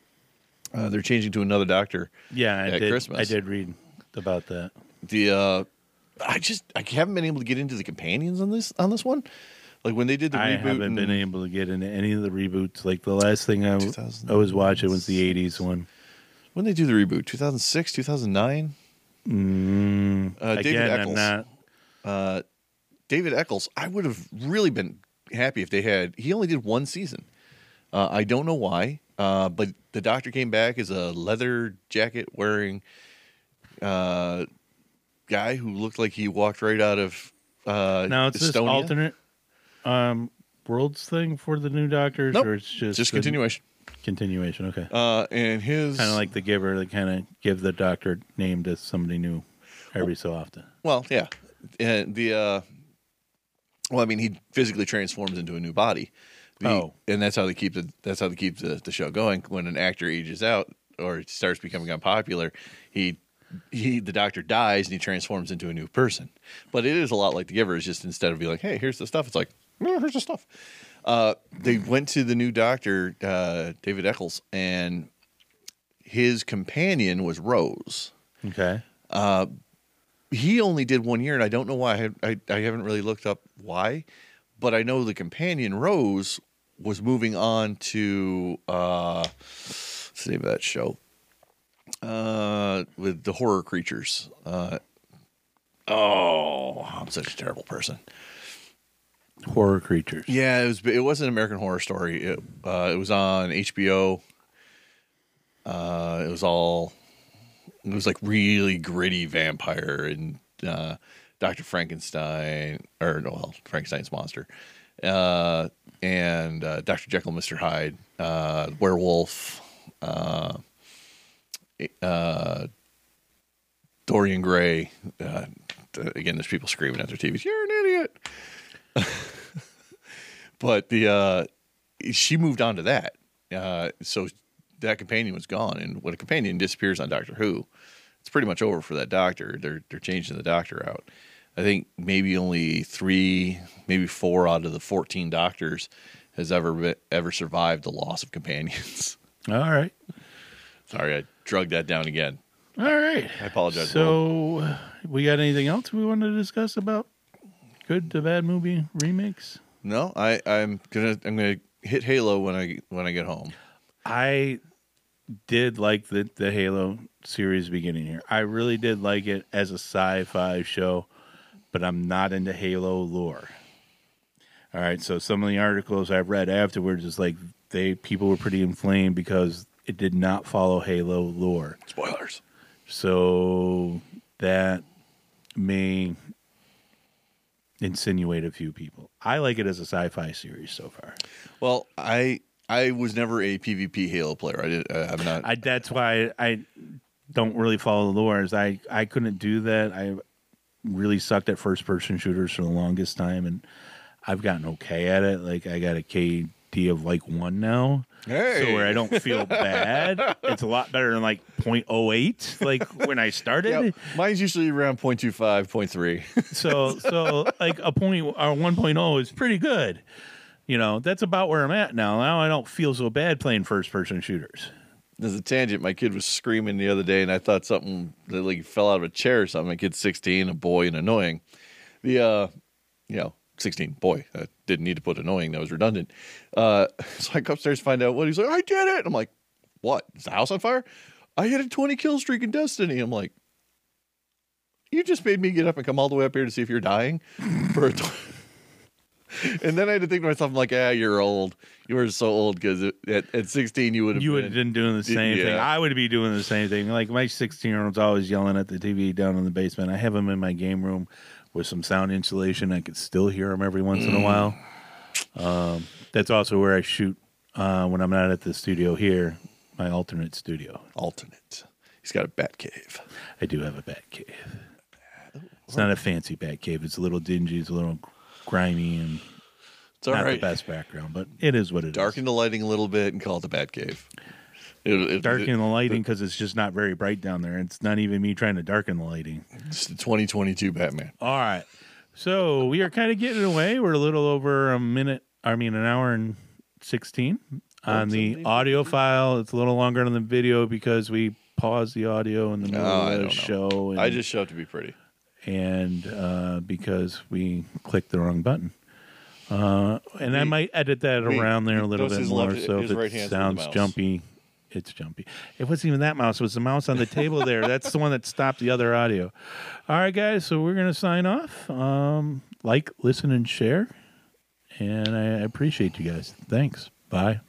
Uh, they're changing to another Doctor. Yeah, I at did. Christmas. I did read about that. The uh, I just I haven't been able to get into the companions on this on this one. Like when they did the I reboot. I haven't and- been able to get into any of the reboots. Like the last thing I, w- 2000 I was watching was the '80s one. when they do the reboot, 2006, 2009. Mm, Uh, David again, Eccles. Not. uh, David Eccles, I would have really been happy if they had. He only did one season. Uh, I don't know why, uh, but the doctor came back as a leather jacket wearing uh, guy who looked like he walked right out of uh, Now it's this alternate um, worlds thing for the new Doctors, Nope. or it's just Just continuation. Continuation. Okay. Uh, and his kind of like the Giver. They kind of give the Doctor name to somebody new every so often. Well, yeah, and the uh, well, I mean, he physically transforms into a new body. The- Oh. and that's how they keep the that's how they keep the, the show going. When an actor ages out or starts becoming unpopular, he he the doctor dies and he transforms into a new person. But it is a lot like The Giver. Is just instead of being like, hey, here's the stuff, it's like, "Oh, here's the stuff. Uh, they went to the new doctor, uh, David Eccles, and his companion was Rose Okay. he only did one year, and I don't know why. I, I, I haven't really looked up why, but I know the companion Rose was moving on to uh, what's the name of that show uh, with the horror creatures. Uh, oh, I'm such a terrible person. Horror creatures. Yeah, it was. It was an American Horror Story. It, uh, it was on HBO. Uh, it was all. It was like really gritty vampire and uh, Doctor Frankenstein, or no, well, Frankenstein's monster, uh, and uh, Doctor Jekyll, Mister Hyde, uh, werewolf, uh, uh, Dorian Gray. Uh, again, there's people screaming at their TVs. You're an idiot. but the uh, she moved on to that, uh, so that companion was gone. And when a companion disappears on Doctor Who, it's pretty much over for that doctor. They're they're changing the doctor out. I think maybe only three, maybe four out of the fourteen doctors has ever ever survived the loss of companions. All right. Sorry, I drugged that down again. All right. I apologize. Will. So, we got anything else we want to discuss about good to bad movie remakes? no, I I'm gonna I'm gonna hit Halo when I when I get home. I did like the the Halo series beginning here. I really did like it as a sci-fi show, but I'm not into Halo lore. All right, so some of the articles I've read afterwards is like they people were pretty inflamed because it did not follow Halo lore. Spoilers. So that may insinuate a few people. I like it as a sci-fi series so far. Well, I I was never a PvP Halo player. I did. I'm not. I that's why I don't really follow the lore. Is I I couldn't do that. I really sucked at first person shooters for the longest time, and I've gotten okay at it. Like I got a Of like one now, Hey. so where I don't feel bad. It's a lot better than like 0.08, like when I started. Yep. Mine's usually around 0.25, 0.3. So so like a point or 1.0 is pretty good. You know, that's about where I'm at now. Now I don't feel so bad playing first person shooters. There's a tangent. My kid was screaming the other day, and I thought something that like fell out of a chair or something. My kid's 16, a boy, and annoying. The uh, you know, 16 boy. I didn't need to put annoying. That was redundant. Uh, so I go upstairs to find out what he's like. I did it. I'm like, what? Is the house on fire? I had a 20 kill streak in Destiny. I'm like, you just made me get up and come all the way up here to see if you're dying for a. And then I had to think to myself, I'm like, ah, you're old. You were so old because at, at 16 you would have You would been, have been doing the same thing. I would be doing the same thing. Like my 16 year old's always yelling at the TV down in the basement. I have him in my game room with some sound insulation. I could still hear him every once in a while. Um, that's also where I shoot uh, when I'm not at the studio here, my alternate studio. alternate. He's got a bat cave. I do have a bat cave. It's not a fancy bat cave. It's a little dingy. It's a little grimy and It's all not right. the best background, but it is what it is. Darken the lighting a little bit and call it the bat cave. It, it, darken the lighting because it's just not very bright down there. It's not even me trying to darken the lighting. It's the 2022 Batman. All right. So we are kind of getting away. We're a little over a minute, I mean, an hour and 16 on the audio file. It's a little longer than the video because we paused the audio in the middle Oh, I of the don't know. show. And, I just show up to be pretty. and uh, because we clicked the wrong button. Uh, and I might edit that around there a little bit his more. left- so his if right it hand's with the sounds mouse. jumpy, it's jumpy. It wasn't even that mouse; it was the mouse on the table there. That's the one that stopped the other audio. All right, guys. So we're gonna sign off. Um, like, listen, and share. And I appreciate you guys. Thanks. Bye.